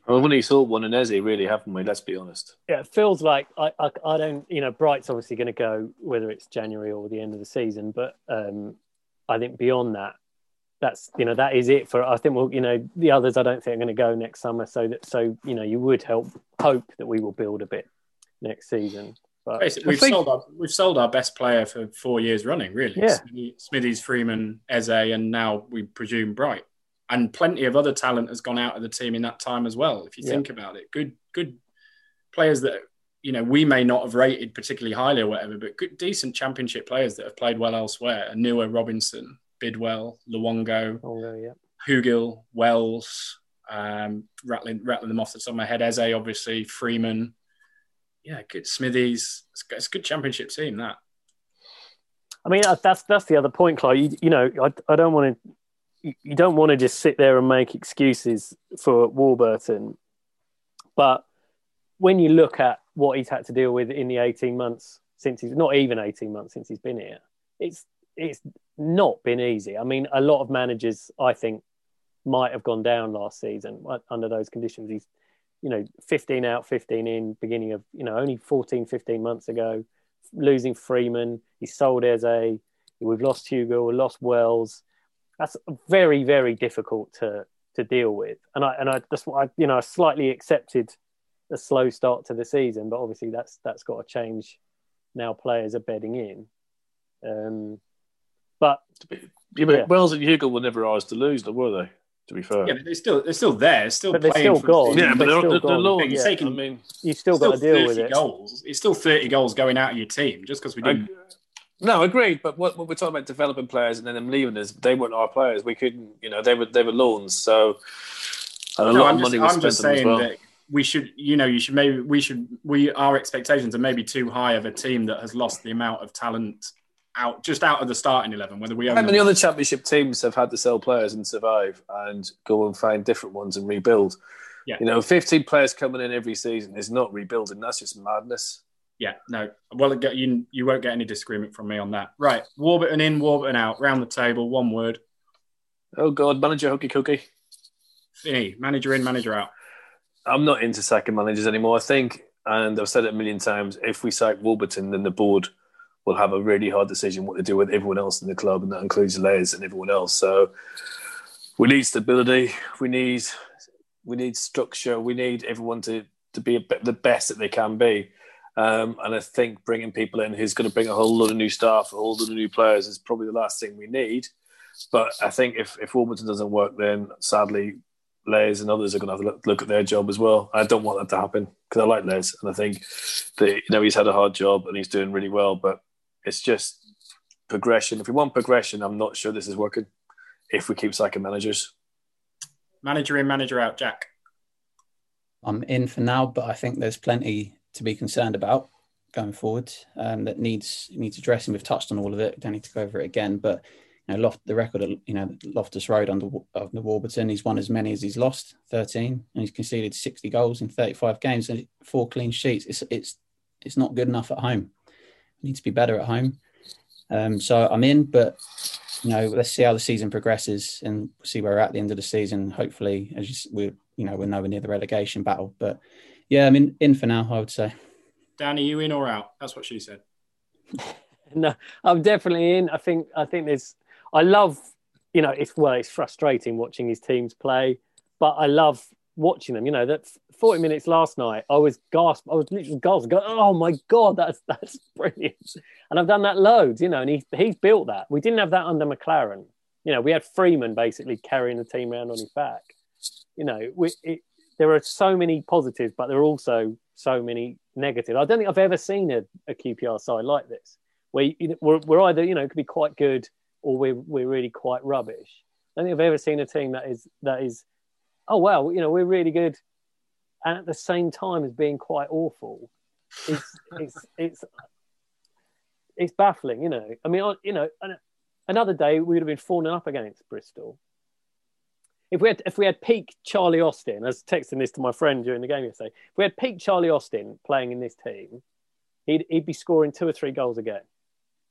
Well, when he saw one and Eze, really, haven't we? Let's be honest. yeah, it feels like I, I, I don't, you know, Bright's obviously going to go whether it's January or the end of the season, but um, I think beyond that, that's you know that is it for. I think we'll, you know, the others I don't think are going to go next summer. So that so you know you would help hope that we will build a bit next season. But Basically, we've think- sold our we've sold our best player for four years running, really. Yeah. Smithy- Smithies, Freeman, Eze, and now we presume Bright, and plenty of other talent has gone out of the team in that time as well. If you Yeah. think about it, good good players that you know we may not have rated particularly highly or whatever, but good decent championship players that have played well elsewhere. Onuoha, Robinson, Bidwell, Luongo, oh, yeah, Wells, um, rattling rattling them off the top of my head. Eze, obviously, Freeman. Yeah, good Smithies. It's, it's a good championship team. That I mean that's that's the other point, Clive. You, you know, I, I don't want to. You, you don't want to just sit there and make excuses for Warburton, but when you look at what he's had to deal with in the eighteen months since he's not even eighteen months since he's been here, it's it's not been easy. I mean, a lot of managers, I think, might have gone down last season under those conditions. He's, you know, 15 out, 15 in, beginning of, you know, only 14, 15 months ago, losing Freeman. He sold Eze. We've lost Hugo. We lost Wells. That's very, very difficult to to deal with. And I and I that's what I, you know, I slightly accepted a slow start to the season, but obviously that's that's got to change now. Players are bedding in. Um, but Yeah, but Yeah. Wells and Hugo were never ours to lose, though, were they? To be fair. yeah, but they're still they're still there. Still But they're playing. still for- gone. Yeah, but They're they're, still they're, they're gone. Yeah, taken- I mean, you've still Still got to deal with it. goals. It's still thirty goals going out of your team just because we didn't. no, agreed. But what, what we're talking about developing players and then them leaving us, they weren't our players. We couldn't, you know, they were they were loans. So and a No, lot I'm of just, money was I'm spent just on them as saying well. that we should, you know, you should maybe we should we our expectations are maybe too high of a team that has lost the amount of talent out just out of the starting eleven. Whether we How many them- other championship teams have had to sell players and survive and go and find different ones and rebuild? Yeah. You know, 15 players coming in every season is not rebuilding. That's just madness. Yeah, no. Well, you you won't get any disagreement from me on that. Right, Warburton in, Warburton out. Round the table, one word. Oh, God, manager hooky cookie. Finney, manager in, manager out. I'm not into second managers anymore. I think, and I've said it a million times, if we sack Warburton, then the board will have a really hard decision what to do with everyone else in the club, and that includes Les and everyone else. So we need stability. We need we need structure. We need everyone to to be the best that they can be. Um, and I think bringing people in who's going to bring a whole lot of new staff, a whole lot of new players is probably the last thing we need. But I think if if Warburton doesn't work, then sadly Les and others are going to have to look, look at their job as well. I don't want that to happen because I like Les and I think that you know he's had a hard job and he's doing really well. But it's just progression. If we want progression, I'm not sure this is working. If we keep sacking managers, Manager in, manager out. Jack. I'm in for now, but I think there's plenty to be concerned about going forward. Um, that needs needs addressing. We've touched on all of it. Don't need to go over it again. But you know, Loft, the record, at, you know, Loftus Road under under Warburton, he's won as many as he's lost, 13, and he's conceded 60 goals in 35 games and four clean sheets. It's it's it's not good enough at home. Needs to be better at home. Um, so I'm in, but you know, let's see how the season progresses and see where we're at the end of the season. Hopefully, as you, s- we're you know we're nowhere near the relegation battle, but yeah, I'm in, in for now. I would say. Danny, you in or out? That's what she said. no, I'm definitely in. I think I think there's. I love, you know, it's well, it's frustrating watching his teams play, but I love watching them. You know, that 40 minutes last night, I was gasp. I was literally gasp. Go, oh my god, that's that's brilliant. And I've done that loads. You know, and he he's built that. We didn't have that under McClaren. You know, we had Freeman basically carrying the team around on his back. You know, we, it, there are so many positives, but there are also so many negatives. I don't think I've ever seen a, a QPR side like this, where we're, we're either you know could be quite good or we're we're really quite rubbish. I don't think I've ever seen a team that is that is, oh well, you know we're really good, and at the same time as being quite awful. It's it's it's it's baffling, you know. I mean, I- you know, another day we would have been 0 up against Bristol. If we had if we had peak Charlie Austin, I was texting this to my friend during the game yesterday. If we had peak Charlie Austin playing in this team, he'd he'd be scoring two or three goals a game.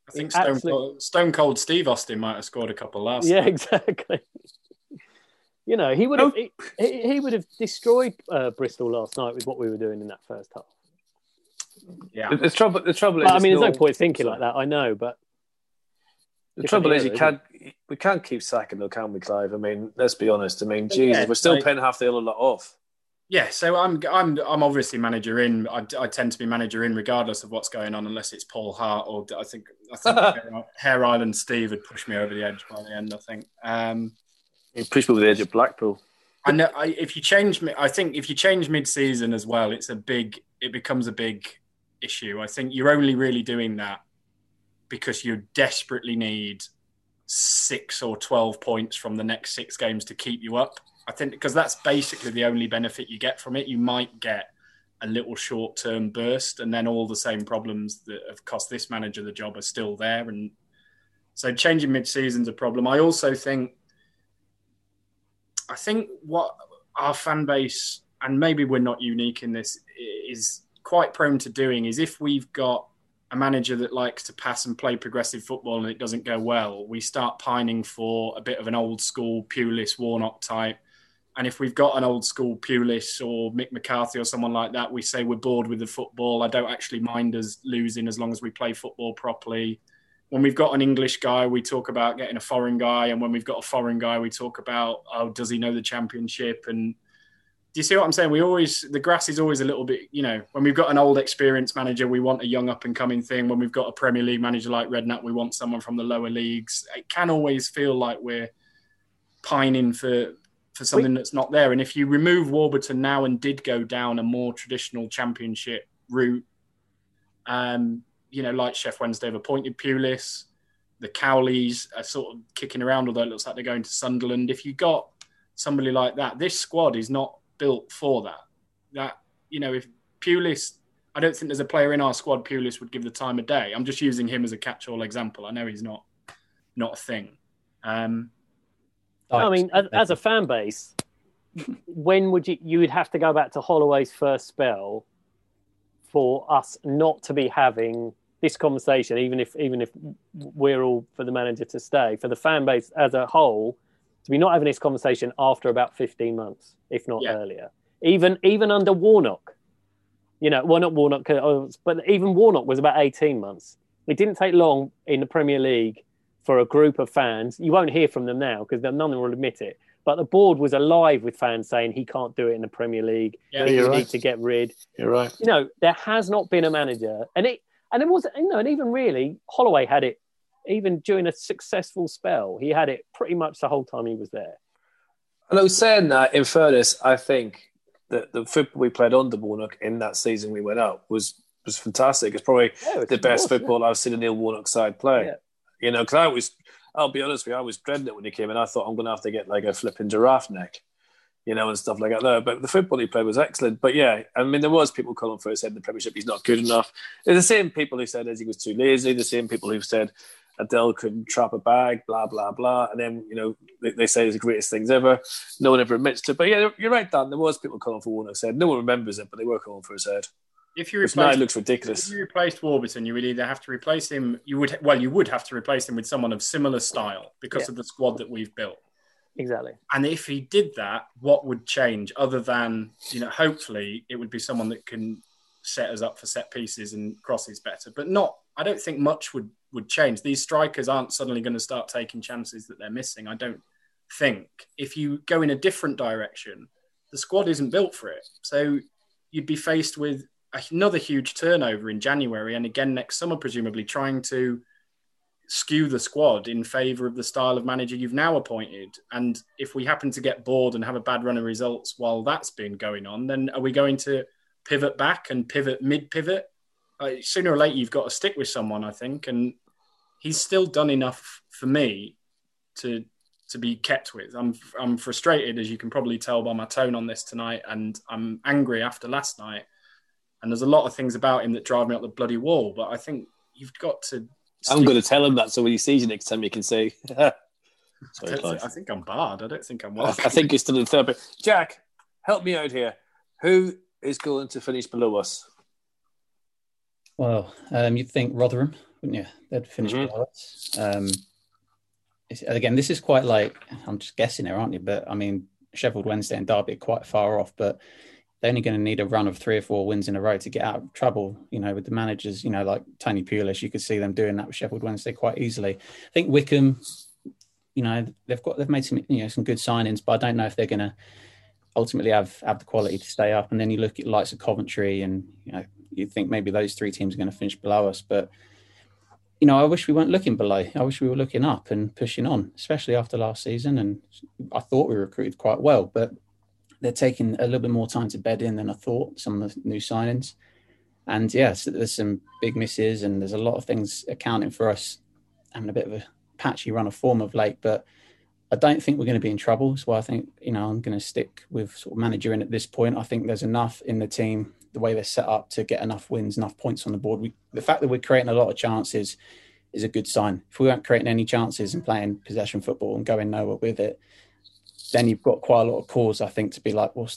I think Absolute- Stone Cold, Stone Cold Steve Austin might have scored a couple last. Yeah, exactly. You know, he would have he, he he would have destroyed uh, Bristol last night with what we were doing in that first half. yeah. the, the trouble the trouble is. I mean, there's no not- point thinking like that. I know, but The trouble is, you can't. We can't keep sacking though, can we, Clive? I mean, let's be honest. I mean, Jesus, Yeah, we're still like- paying half the other lot off. Yeah, so I'm I'm I'm obviously manager in. I, I tend to be manager in regardless of what's going on, unless it's Paul Hart or I think I think Hare- Hare Island Steve would push me over the edge by the end. I think. Um, You push me over the edge of Blackpool. I know I, if you change I think if you change mid-season as well, it's a big. It becomes a big issue. I think you're only really doing that because you desperately need six or twelve points from the next six games to keep you up. I think because that's basically the only benefit you get from it. You might get a little short-term burst, and then all the same problems that have cost this manager the job are still there. And so changing mid-season's a problem. I also think I think what our fan base, and maybe we're not unique in this, is quite prone to doing is if we've got a manager that likes to pass and play progressive football and it doesn't go well, we start pining for a bit of an old school Pulis Warnock type. And if we've got an old school Pulis or Mick McCarthy or someone like that, we say we're bored with the football. I don't actually mind us losing as long as we play football properly when we've got an English guy, we talk about getting a foreign guy, and when we've got a foreign guy, we talk about oh, does he know the championship? And do you see what I'm saying? We always the grass is always a little bit, you know, when we've got an old experienced manager, we want a young up and coming thing. When we've got a Premier League manager like Redknapp, we want someone from the lower leagues. It can always feel like we're pining for for something that's not there. And if you remove Warburton now and did go down a more traditional championship route, um, you know, like Sheff Wednesday have appointed Pulis, the Cowleys are sort of kicking around, although it looks like they're going to Sunderland. If you got somebody like that, this squad is not built for that. That you know, if Pulis, I don't think there's a player in our squad Pulis would give the time of day. I'm just using him as a catch-all example. I know he's not not a thing. Um, I mean, as, as a fan base, when would you you would have to go back to Holloway's first spell for us not to be having this conversation, even if even if we're all for the manager to stay, for the fan base as a whole, to be not having this conversation after about fifteen months, if not Yeah. earlier. Even even under Warnock, you know, well not Warnock, uh, but even Warnock was about eighteen months. It didn't take long in the Premier League for a group of fans. You won't hear from them now because none of them will admit it. But the board was alive with fans saying he can't do it in the Premier League. Yeah, you're need to get rid You're right. you know, there has not been a manager, and it and it was you know, and even really Holloway had it even during a successful spell. He had it pretty much the whole time he was there. And I was saying that, in fairness, I think that the football we played under Warnock in that season we went out was was fantastic. It's probably Yeah, the best football I've seen a Neil Warnock side play. Yeah. You know, because I was, I'll be honest with you, I was dreading it when he came in. I thought I'm going to have to get like a flipping giraffe neck, you know, and stuff like that. There, but the football he played was excellent. But yeah, I mean, there was people calling for his head in the Premiership. He's not good enough. They're the same people who said as he was too lazy. The same people who said Adele couldn't trap a bag, blah blah blah. And then you know they, they say it's the greatest things ever. No one ever admits to. it. But yeah, you're right, Dan. There was people calling for Warnock's head. No one remembers it, but they were calling for his head. If you Which now it looks ridiculous. If you replaced Warburton, you would either have to replace him. You would well, you would have to replace him with someone of similar style because Yeah. of the squad that we've built. Exactly. And if he did that, what would change other than you know? Hopefully, it would be someone that can set us up for set pieces and crosses better. But not. I don't think much would would change. These strikers aren't suddenly going to start taking chances that they're missing. I don't think. If you go in a different direction, the squad isn't built for it. So you'd be faced with another huge turnover in January and again next summer, presumably trying to skew the squad in favour of the style of manager you've now appointed. And if we happen to get bored and have a bad run of results while that's been going on, then are we going to pivot back and pivot mid pivot? Sooner or later, you've got to stick with someone, I think. And he's still done enough for me to to be kept with. I'm I'm frustrated, as you can probably tell by my tone on this tonight, and I'm angry after last night. And there's a lot of things about him that drive me up the bloody wall. But I think you've got to. I'm going to tell him that so when he sees you next time, you can say, I, Sorry, don't think, I think I'm barred. I don't think I'm I, well. I think he's still in third. But Jack, help me out here. Who is going to finish below us? Well, um, you'd think Rotherham, wouldn't you? They'd finish Mhm. below us. Um, again, this is quite like I'm just guessing here, aren't you? But I mean, Sheffield Wednesday and Derby are quite far off, but they're only going to need a run of three or four wins in a row to get out of trouble. You know, with the managers, you know, like Tony Pulis, you could see them doing that with Sheffield Wednesday quite easily. I think Wycombe, you know, they've got they've made some you know some good signings, but I don't know if they're going to ultimately have have the quality to stay up. And then you look at likes of Coventry, and you know, you think maybe those three teams are going to finish below us, but you know, I wish we weren't looking below. I wish we were looking up and pushing on, especially after last season. And I thought we recruited quite well, but they're taking a little bit more time to bed in than I thought. Some of the new signings, and yes, there's some big misses, and there's a lot of things accounting for us having a bit of a patchy run of form of late. But I don't think we're going to be in trouble. So I think you know I'm going to stick with sort of manager in at this point. I think there's enough in the team, the way they're set up to get enough wins, enough points on the board. We, the fact that we're creating a lot of chances is a good sign. If we weren't creating any chances and playing possession football and going nowhere with it, then you've got quite a lot of cause, I think, to be like, well,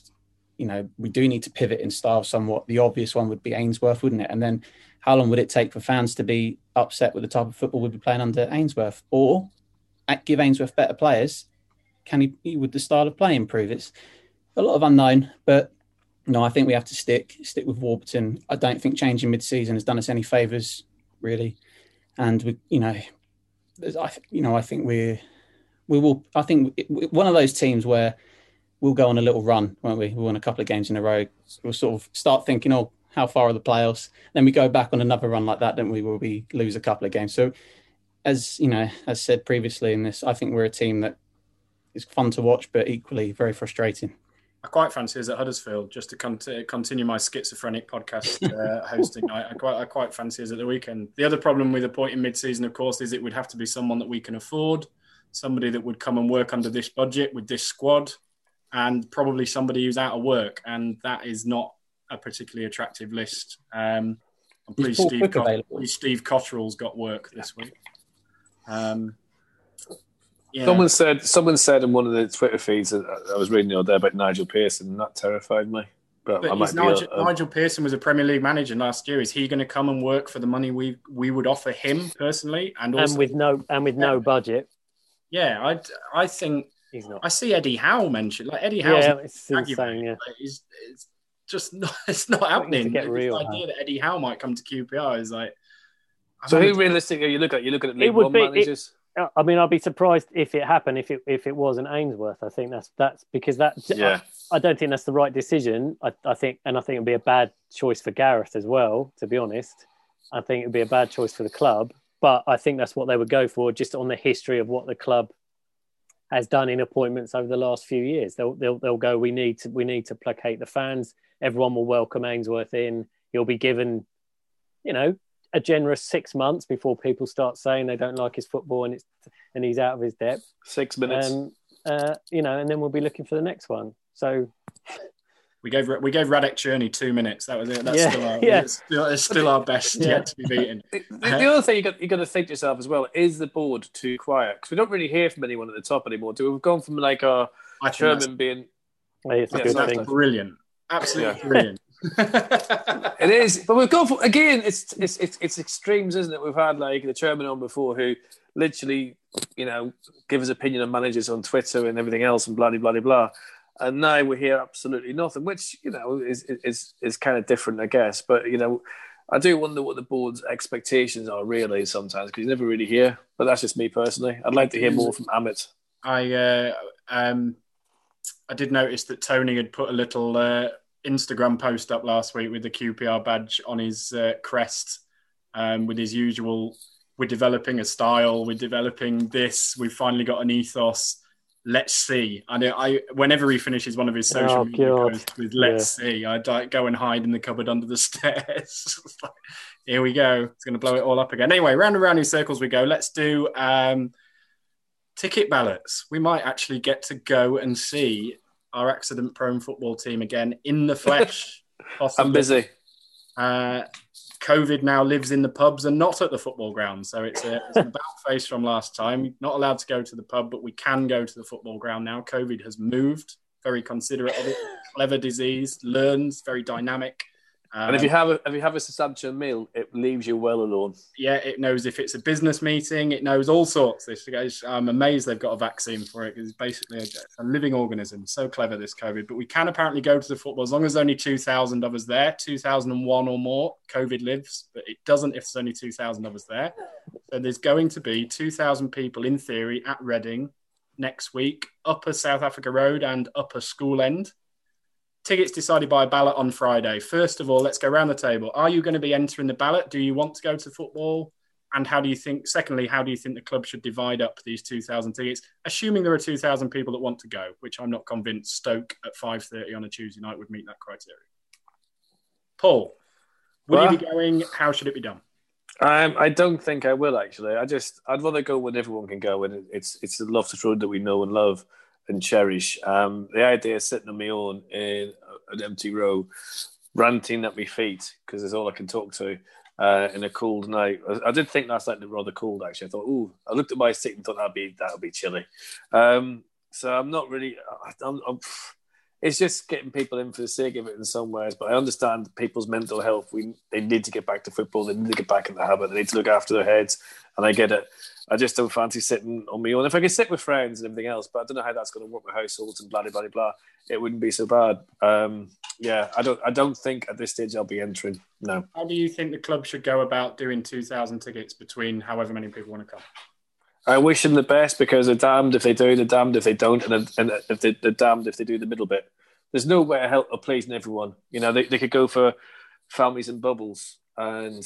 you know, we do need to pivot in style somewhat. The obvious one would be Ainsworth, wouldn't it? And then how long would it take for fans to be upset with the type of football we'd be playing under Ainsworth? Or give Ainsworth better players? Can he, would the style of play improve? It's a lot of unknown, but no, I think we have to stick stick with Warburton. I don't think changing mid-season has done us any favors, really. And we, you know, I, you know, I think we're we will. I think one of those teams where we'll go on a little run, won't we? We'll win a couple of games in a row. We'll sort of start thinking, oh, how far are the playoffs? Then we go back on another run like that, don't we? Where we lose a couple of games. So, as you know, as said previously in this, I think we're a team that is fun to watch, but equally very frustrating. I quite fancy us at Huddersfield just to con- to continue my schizophrenic podcast uh, hosting. I, I quite I quite fancy us at the weekend. The other problem with appointing mid-season, of course, is it would have to be someone that we can afford, somebody that would come and work under this budget with this squad, and probably somebody who's out of work, and that is not a particularly attractive list. Um, I'm Is pleased Steve, Cook Cot- available? pleased Steve Cotterill's got work this week. Um, Yeah. Someone said someone said in one of the Twitter feeds that I was reading the other day about Nigel Pearson, and that terrified me. But, But I might is be Nigel, a- a- Nigel Pearson was a Premier League manager last year. Is he going to come and work for the money we we would offer him personally? And also, and with no and with no budget, yeah, I I think he's not. I see Eddie Howe mentioned. Like Eddie Howe's Yeah, not it's arguing, insane. Yeah, but it's, it's just not. It's not happening. get This real, idea that Eddie Howe might come to QPR is like. I so who realistically are you looking at? You looking at It League One be- it- managers? I mean, I'd be surprised if it happened if it if it wasn't Ainsworth. I think that's that's because that Yeah. I, I don't think that's the right decision. I, I think and I think it'd be a bad choice for Gareth as well. To be honest, I think it'd be a bad choice for the club. But I think that's what they would go for, just on the history of what the club has done in appointments over the last few years. They'll they'll, they'll go. We need to we need to placate the fans. Everyone will welcome Ainsworth in. He'll be given, you know, a generous six months before people start saying they don't like his football and it's and he's out of his depth. Six minutes. Um, uh, you know, and then we'll be looking for the next one. So We gave we gave Radek Cherney two minutes. That was it. That's Yeah, still our, yeah. it's still, it's still our best Yeah. yet to be beaten. the, the other thing you got you got to think to yourself as well is the board too quiet because we don't really hear from anyone at the top anymore. Do we've gone from like our I think chairman being it's Yeah, good exactly. thing. brilliant. Absolutely Yeah. brilliant. It is, but we've gone for again. It's it's it's it's extremes, isn't it? We've had like the chairman on before who literally, you know, give his opinion on managers on Twitter and everything else, and blah blah blah blah. And now we hear absolutely nothing, which you know is is is kind of different, I guess. But you know, I do wonder what the board's expectations are really sometimes because you never really hear. But that's just me personally. I'd like to hear more from Amit. I uh, um, I did notice that Tony had put a little uh, Instagram post up last week with the QPR badge on his uh, crest, um, with his usual. We're developing a style. We're developing this. We've finally got an ethos. Let's see. I know. I whenever he finishes one of his social Oh, media God. posts with "Let's see," I like, go and hide in the cupboard under the stairs. Like, Here we go. It's going to blow it all up again. Anyway, round and round in circles we go. Let's do. Um, ticket ballots. We might actually get to go and see our accident prone football team again in the flesh. I'm busy. Uh, COVID now lives in the pubs and not at the football ground. So it's, a, it's an about face from last time. Not allowed to go to the pub, but we can go to the football ground now. COVID has moved. Very considerate of it. Clever disease, learns, very dynamic. Um, And if you have a, if you have a substantial meal, it leaves you well alone. yeah, it knows if it's a business meeting. It knows all sorts. This guys, I'm amazed they've got a vaccine for it. It's basically a, a living organism. So clever this COVID. But we can apparently go to the football as long as there's only two thousand of us there. Two thousand and one or more. COVID lives, but it doesn't if there's only two thousand of us there. So there's going to be two thousand people in theory at Reading next week, Upper South Africa Road and Upper School End. Tickets decided by a ballot on Friday. First of all, let's go around the table. Are you going to be entering the ballot? Do you want to go to football? And how do you think, secondly, how do you think the club should divide up these 2,000 tickets? Assuming there are 2,000 people that want to go, which I'm not convinced Stoke at 5.30 on a Tuesday night would meet that criteria. Paul, will Well- you be going? How should it be done? Um, I don't think I will actually. I just I'd rather go when everyone can go, and it's it's the Loftus Road that we know and love and cherish. Um, the idea of sitting on my own in an empty row, ranting at my feet because it's all I can talk to uh, in a cold night. I, I did think last night was rather cold actually. I thought, oh, I looked at my seat and thought that'd be that'd be chilly. Um, so I'm not really. I'm, I'm, it's just getting people in for the sake of it in some ways. But I understand people's mental health. We they need to get back to football. They need to get back in the habit. They need to look after their heads. And I get it. I just don't fancy sitting on my own. If I could sit with friends and everything else, but I don't know how that's going to work with households and blah blah blah blah. It wouldn't be so bad. Um, yeah, I don't. I don't think at this stage I'll be entering. No. How do you think the club should go about doing 2,000 tickets between however many people want to come? I wish them the best because they're damned if they do, they're damned if they don't, and, and if they, they're damned if they do the middle bit. There's no way of, pleasing everyone. You know, they, they could go for families and bubbles, and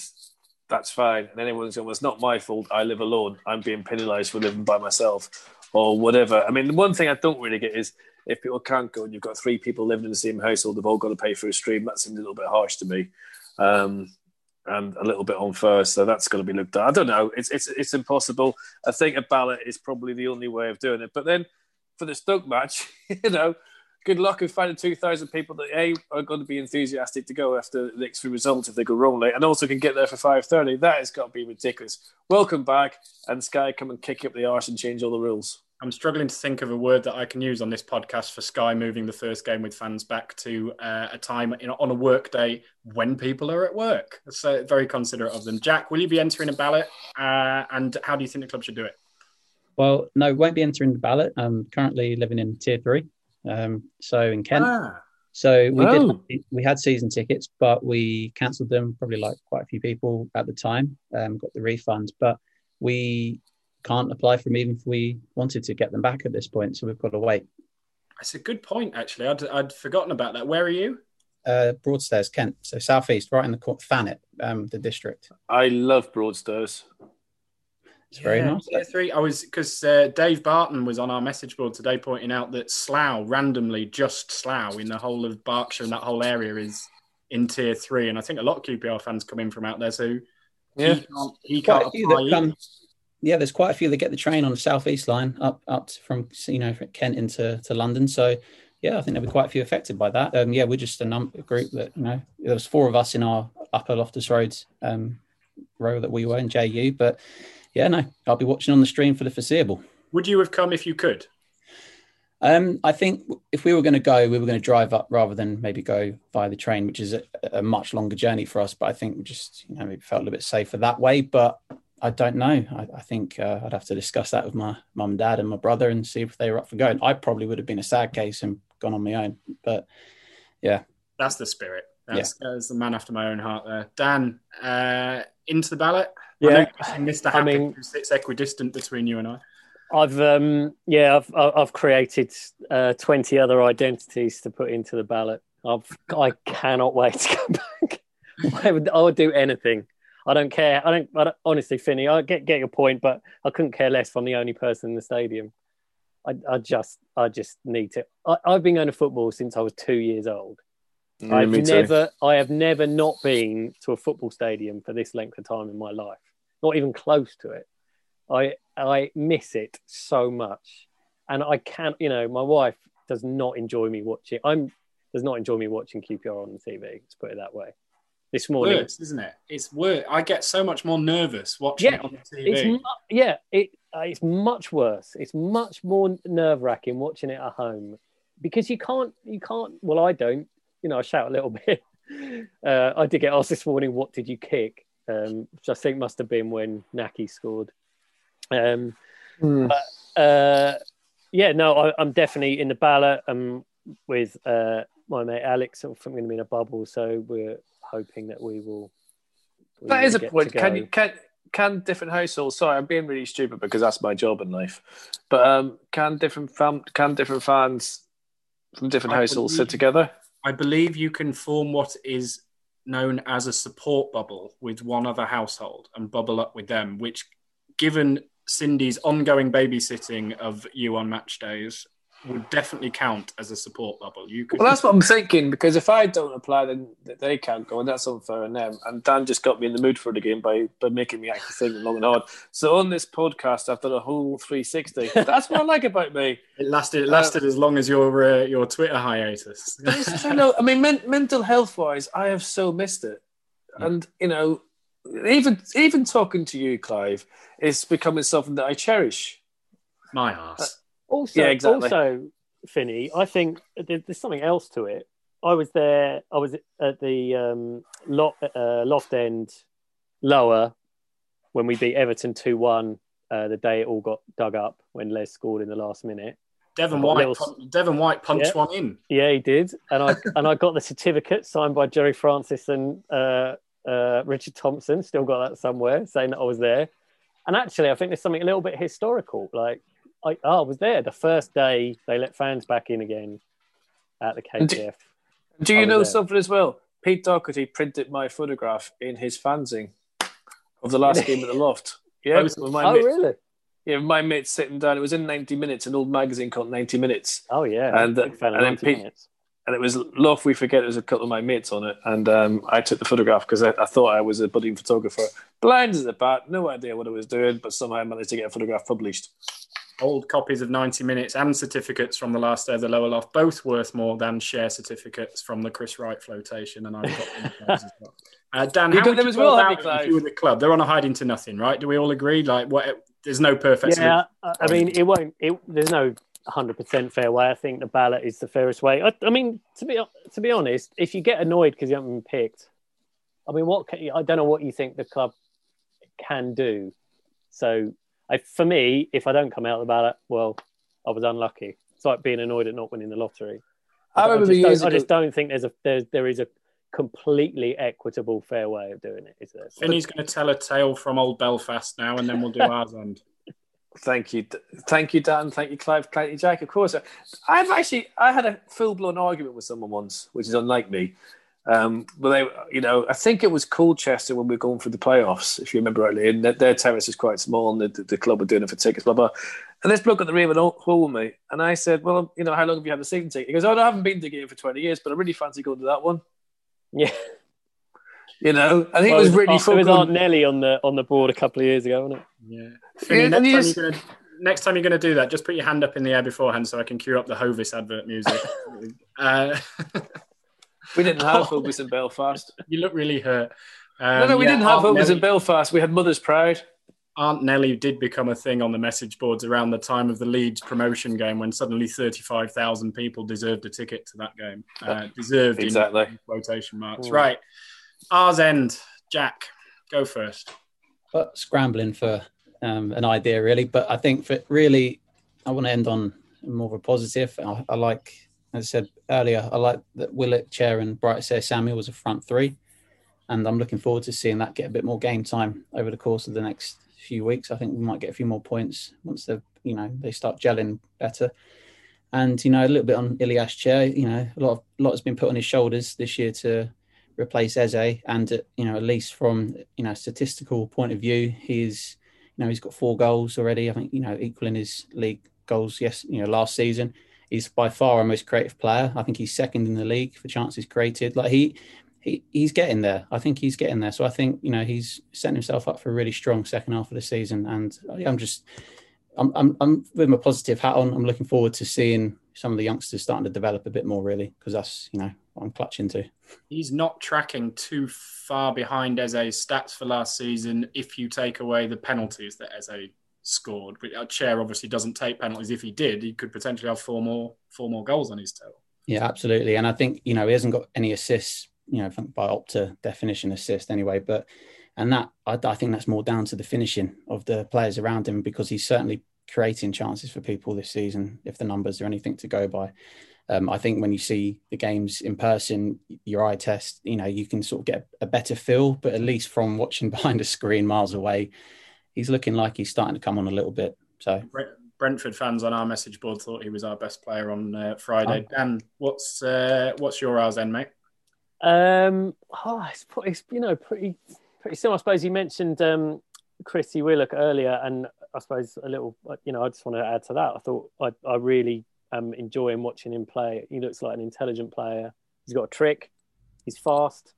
that's fine. And everyone's going, well, it's not my fault. I live alone. I'm being penalised for living by myself or whatever. I mean, the one thing I don't really get is if people can't go and you've got three people living in the same household, they've all got to pay for a stream. That seems a little bit harsh to me. Um, and a little bit on first. So that's going to be looked at. I don't know. It's it's it's impossible. I think a ballot is probably the only way of doing it. But then for the Stoke match, you know, good luck in finding two thousand people that a are going to be enthusiastic to go after the next few results if they go wrong late, and also can get there for five thirty. That has got to be ridiculous. Welcome back, and Sky come and kick up the arse and change all the rules. I'm struggling to think of a word that I can use on this podcast for Sky moving the first game with fans back to uh, a time in, on a work day when people are at work. So very considerate of them. Jack, will you be entering a ballot? Uh, and how do you think the club should do it? Well, no, won't be entering the ballot. I'm currently living in tier three, um, so in Kent. Ah, So we Oh. did we had season tickets, but we cancelled them. Probably like quite a few people at the time. Um, got the refund, but we can't apply for them even if we wanted to get them back at this point. So we've got to wait. that's a good point, actually. I'd, I'd forgotten about that. Where are you? Uh, Broadstairs, Kent, so southeast, right in the court, Thanet, um, the district. I love Broadstairs. It's very nice. tier three. I was because uh, Dave Barton was on our message board today, pointing out that Slough, randomly, just Slough in the whole of Berkshire and that whole area is in tier three, and I think a lot of QPR fans come in from out there. So Yeah. he can't, he can't apply. Yeah, there's quite a few that get the train on the southeast line up up from you know from Kent into to London. So yeah, I think there'll be quite a few affected by that. Um, yeah, we're just a num- a group that you know there was four of us in our upper Loftus Roads um, row that we were in JU, but yeah, no, I'll be watching on the stream for the foreseeable. Would you have come if you could? Um, I think if we were going to go, we were going to drive up rather than maybe go via the train, which is a, a much longer journey for us. But I think we just you know maybe felt a little bit safer that way. But I don't know. I, I think uh, I'd have to discuss that with my mum and dad and my brother and see if they were up for going. I probably would have been a sad case and gone on my own. But yeah. That's the spirit. That's, that's the man after my own heart there. Dan, uh, into the ballot? Yeah. you're Mr. I Happy, mean- who sits equidistant between you and I. I've um yeah I've I've I've created uh, twenty other identities to put into the ballot. I've I cannot wait to go back. I would I would do anything. I don't care. I don't. I don't honestly, Finney. I get get your point, but I couldn't care less if I'm the only person in the stadium. I, I just I just need to. I, I've been going to football since I was two years old. I've me too. never I have never not been to a football stadium for this length of time in my life. Not even close to it. I I miss it so much. And I can't you know, my wife does not enjoy me watching I'm does not enjoy me watching QPR on the TV, let's put it that way. This morning Worse, isn't it? It's worse. I get so much more nervous watching Yeah, it on the it's TV. mu- yeah, it uh, it's much worse. It's much more nerve wracking watching it at home because you can't you can't. Well, I don't. You know, I shout a little bit. Uh, I did get asked this morning, "What did you kick?" Um, which I think must have been when Nahki scored. Um, Hmm. uh, yeah, no, I, I'm definitely in the ballot. Um, with uh, my mate Alex, I think we're going to be in a bubble, so we're hoping that we will. we That will is a point. Can you can can different households? Sorry, I'm being really stupid because that's my job in life. But um, can different fam can different fans from different I households believe- sit together? I believe you can form what is known as a support bubble with one other household and bubble up with them, which, given Cindy's ongoing babysitting of you on match days, would definitely count as a support bubble. You could. Well, that's what I'm thinking because if I don't apply, then they can't go, and that's unfair on them. And Dan just got me in the mood for the game by by making me actually think long and hard. So on this podcast, I've done a whole 360. That's what I like about me. it lasted. It lasted as long as your uh, your Twitter hiatus. I know. I mean, men- mental health wise, I have so missed it, and you know, even even talking to you, Clive, is becoming something that I cherish. My ass. Also, Yeah, exactly. also, Finney, I think there's something else to it. I was there. I was at the um, loft, uh, loft end lower when we beat Everton two one. Uh, the day it all got dug up when Les scored in the last minute. Devon White. little- pun- Devon White punched Yeah. one in. Yeah, he did, and I and I got the certificate signed by Gerry Francis and uh, uh, Richard Thompson. Still got that somewhere, saying that I was there. And actually, I think there's something a little bit historical. Like I, oh, I was there the first day they let fans back in again at the And do- KTF. Do you know there. something as well? Pete Doherty printed my photograph in his fanzine of the last game at the loft. Yeah, Oh, my Oh, mate, really? yeah, with my mate sitting down. It was in 90 minutes, an old magazine called 90 Minutes. Oh, yeah. And, uh, and then Pete- minutes. and it was Loft. We Forget. There was a couple of my mates on it, and um, I took the photograph because I, I thought I was a budding photographer. Blind as a bat, no idea what I was doing, but somehow I managed to get a photograph published. Old copies of 90 minutes and certificates from the last day of the lower loft, both worth more than share certificates from the Chris Wright flotation. And I've got them as well. Uh, Dan, You how got them as well, about have you, it if you were the club? They're on a hiding to nothing, right? Do we all agree? Like, what there's no perfect. Yeah, solution. I I mean, it won't. It, there's no 100% fair way. I think the ballot is the fairest way. I, I mean, to be to be honest, if you get annoyed because you haven't been picked, I mean, what can, I don't know what you think the club can do. So, I, for me, if I don't come out of the ballot, well, I was unlucky. It's like being annoyed at not winning the lottery. I remember just, years don't, I just don't think there's a there, there is a completely equitable fair way of doing it. Is there? Finney's going to tell a tale from old Belfast now, and then we'll do ours end. Thank you, thank you, Dan. Thank you, Clive. Thank you, Jack. Of course, I've actually I had a full blown argument with someone once, which is unlike me. Um, but they, you know, I think it was Colchester when we were going for the playoffs, if you remember rightly. And their, their terrace is quite small, and the, the club were doing it for tickets, blah blah. And this bloke at the ring went home with me, and I said, "Well, you know, how long have you had the season ticket?" He goes, "Oh, I haven't been to the game for twenty years, but I really fancy going to that one." Yeah, You know, I think Well, it was really it was. Aunt Nelly on the on the board a couple of years ago, wasn't it? Yeah. Yeah, next, and time just- you're gonna, next time you're going to do that, just put your hand up in the air beforehand so I can cue up the Hovis advert music. uh, We didn't have Hovis in Belfast. you look really hurt. Um, no, no, we yeah, didn't have Aunt Hovis Nelly, in Belfast. We had Mother's Pride. Aunt Nellie did become a thing on the message boards around the time of the Leeds promotion game when suddenly 35,000 people deserved a ticket to that game. Uh, deserved in Exactly. quotation marks. Mm. Right. Ours end. Jack, go first. but scrambling for um, an idea really. But I think for really, I want to end on more of a positive. I, I like, as I said earlier, I like that Willock, Chair, and Bright Osayi-Samuel was a front three, and I'm looking forward to seeing that get a bit more game time over the course of the next few weeks. I think we might get a few more points once they, you know, they start gelling better. And you know, a little bit on Ilias Chair. You know, a lot of a lot has been put on his shoulders this year to replace Eze, and uh, you know, at least from you know statistical point of view, he's you know he's got four goals already. I think you know equaling his league goals. Yes, you know last season. He's by far our most creative player. I think he's second in the league for chances created. Like he, he he's getting there. I think he's getting there. So I think you know he's setting himself up for a really strong second half of the season. And I'm just, I'm I'm, I'm with my positive hat on. I'm looking forward to seeing some of the youngsters starting to develop a bit more, really, because that's you know what I'm clutching to. He's not tracking too far behind Eze's stats for last season if you take away the penalties that Eze scored. But Chair obviously doesn't take penalties. If he did, he could potentially have four more four more goals on his total. Yeah, absolutely. And I think, you know, he hasn't got any assists, you know, by Opta definition assist anyway. But, and that, I, I think that's more down to the finishing of the players around him because he's certainly creating chances for people this season if the numbers are anything to go by. Um, I think when you see the games in person, your eye test, you know, you can sort of get a better feel. But at least from watching behind a screen miles away, he's looking like he's starting to come on a little bit. So Brentford fans on our message board thought he was our best player on uh, Friday. Dan, what's uh, what's your ours then, mate? Um, oh, it's, pr- it's you know pretty pretty similar. I suppose you mentioned um, Chrissy Willock earlier, and I suppose a little. You know, I just want to add to that. I thought I, I really am enjoying watching him play. He looks like an intelligent player. He's got a trick. He's fast.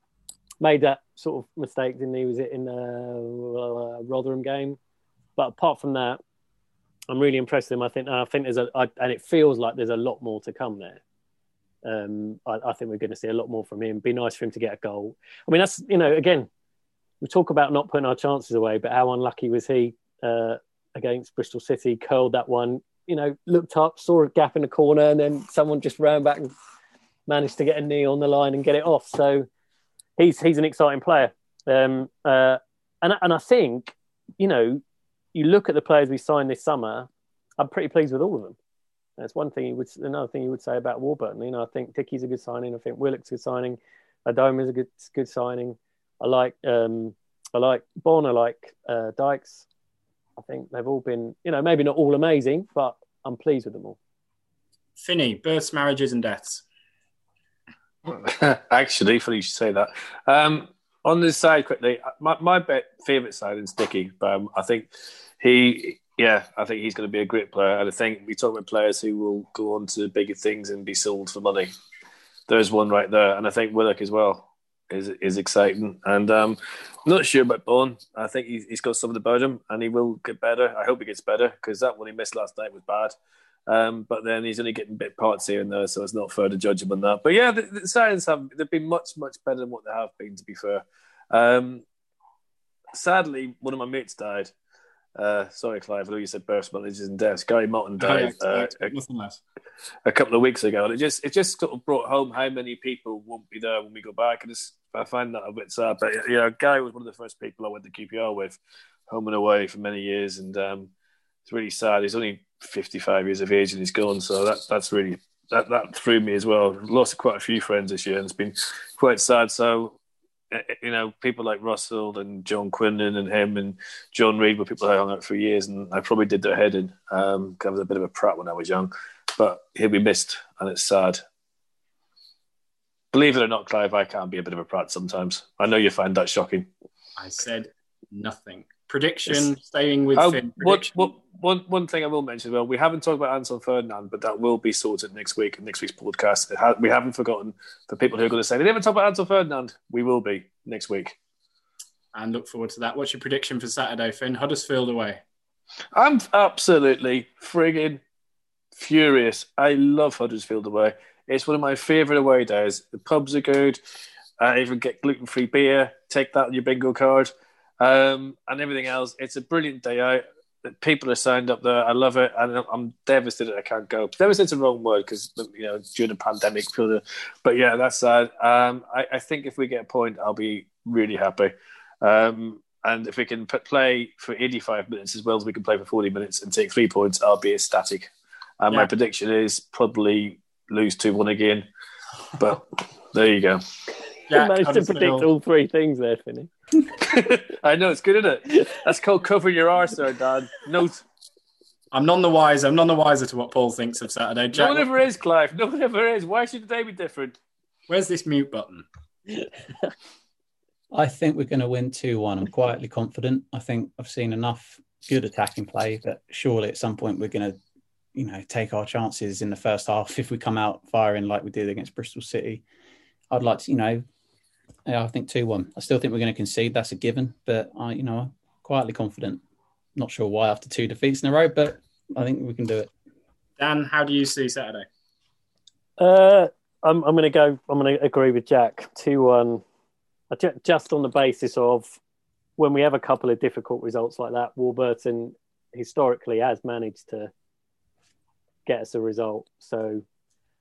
Made that sort of mistake, didn't he? Was it in the uh, Rotherham game? But apart from that, I'm really impressed with him. I think I think there's a I, and it feels like there's a lot more to come there. Um, I, I think we're going to see a lot more from him. Be nice for him to get a goal. I mean, that's you know, again, we talk about not putting our chances away, but how unlucky was he uh, against Bristol City? Curled that one, you know, looked up, saw a gap in the corner, and then someone just ran back and managed to get a knee on the line and get it off. So he's he's an exciting player, um, uh, and and I think you know, you look at the players we signed this summer. I'm pretty pleased with all of them. That's one thing you would. Another thing you would say about Warburton. You know, I think Dickie's a good signing. I think Willock's a good signing. Adomah's a good good signing. I like um, I like Bonne. I like uh, Dykes. I think they've all been. You know, maybe not all amazing, but I'm pleased with them all. Finney, births, marriages, and deaths. Actually, funny you should say that. Um, on this side, quickly, my, my bet, favourite side is Sticky, but um, I think he, yeah, I think he's going to be a great player. And I think we talk about players who will go on to bigger things and be sold for money. There's one right there, and I think Willock as well is is exciting. And um, I'm not sure about Bonne. I think he's, he's got something about him, and he will get better. I hope he gets better because that one he missed last night was bad. Um, but then he's only getting bit parts here and there, so it's not fair to judge him on that. But yeah, the, the Science have they've been much much better than what they have been. To be fair, um, sadly, one of my mates died, Uh, sorry, Clive. I know you said births, managers, and deaths. Gary Motton Oh, died uh, a, a couple of weeks ago, and it just it just sort of brought home how many people won't be there when we go back. And it's, I find that a bit sad. But you know, Gary was one of the first people I went to QPR with, home and away for many years, and um, it's really sad. He's only 55 years of age and he's gone. So that that's really that that threw me as well. Lost quite a few friends this year, and it's been quite sad. So uh, you know, people like Russell and John Quinlan and him and John Reed were people I hung out for years, and I probably did their head in. Um, I was a bit of a prat when I was young, but he'll be missed, and it's sad. Believe it or not, Clive, I can be a bit of a prat sometimes. I know you find that shocking. I said nothing. Prediction, staying with Oh, Finn. what, what, one, one thing I will mention as well, we haven't talked about Anton Ferdinand, but that will be sorted next week in next week's podcast. It ha- we haven't forgotten for people who are going to say they never talk about Anton Ferdinand. We will be next week. And look forward to that. What's your prediction for Saturday, Finn? Huddersfield away. I'm absolutely frigging furious. I love Huddersfield away. It's one of my favourite away days. The pubs are good. I even get gluten free beer. Take that on your bingo card. Um, and everything else. It's a brilliant day out. People are signed up there. I love it. And I'm devastated I can't go. Devastated's the wrong word because, you know, during the pandemic. But yeah, that's sad. Um, I, I think if we get a point, I'll be really happy. Um, and if we can put, play for 85 minutes as well as we can play for 40 minutes and take three points, I'll be ecstatic. And my prediction is probably lose 2 1 again. But there you go. You Jack, managed to predict all three things there, Finney. I know, it's good, isn't it? That's called cover your arse there, Dan. Note. I'm none the wiser. I'm none the wiser to what Paul thinks of Saturday. No one ever is, Clive. No one ever is. Why should the day be different? where's this mute button? I think we're going to win 2 1. I'm quietly confident. I think I've seen enough good attacking play that surely at some point we're going to, you know, take our chances in the first half if we come out firing like we did against Bristol City. I'd like to, you know, yeah, I think 2 1. I still think we're going to concede. That's a given. But, I, you know, I'm quietly confident. Not sure why after two defeats in a row, but I think we can do it. Dan, how do you see Saturday? Uh, I'm, I'm going to go. I'm going to agree with Jack. Two one, just on the basis of when we have a couple of difficult results like that, Warburton historically has managed to get us a result. So,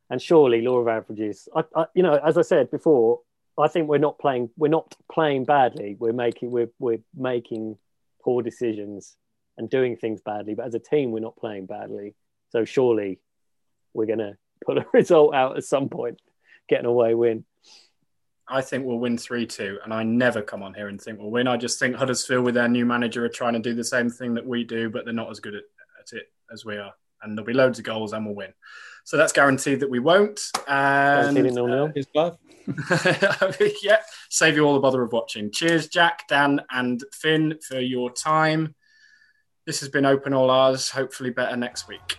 and surely law of averages. I, I, you know, as I said before, I think we're not playing. We're not playing badly. We're making. We're we're making poor decisions and doing things badly. But as a team, we're not playing badly. So surely we're going to put a result out at some point, get an away win. I think we'll win 3 2. And I never come on here and think we'll win. I just think Huddersfield, with their new manager, are trying to do the same thing that we do, but they're not as good at, at it as we are. And there'll be loads of goals and we'll win. So that's guaranteed that we won't. And Guaranteed it nil-nil. Yeah, save you all the bother of watching. Cheers, Jack, Dan, and Finn, for your time. This has been Open All Ours. Hopefully, better next week.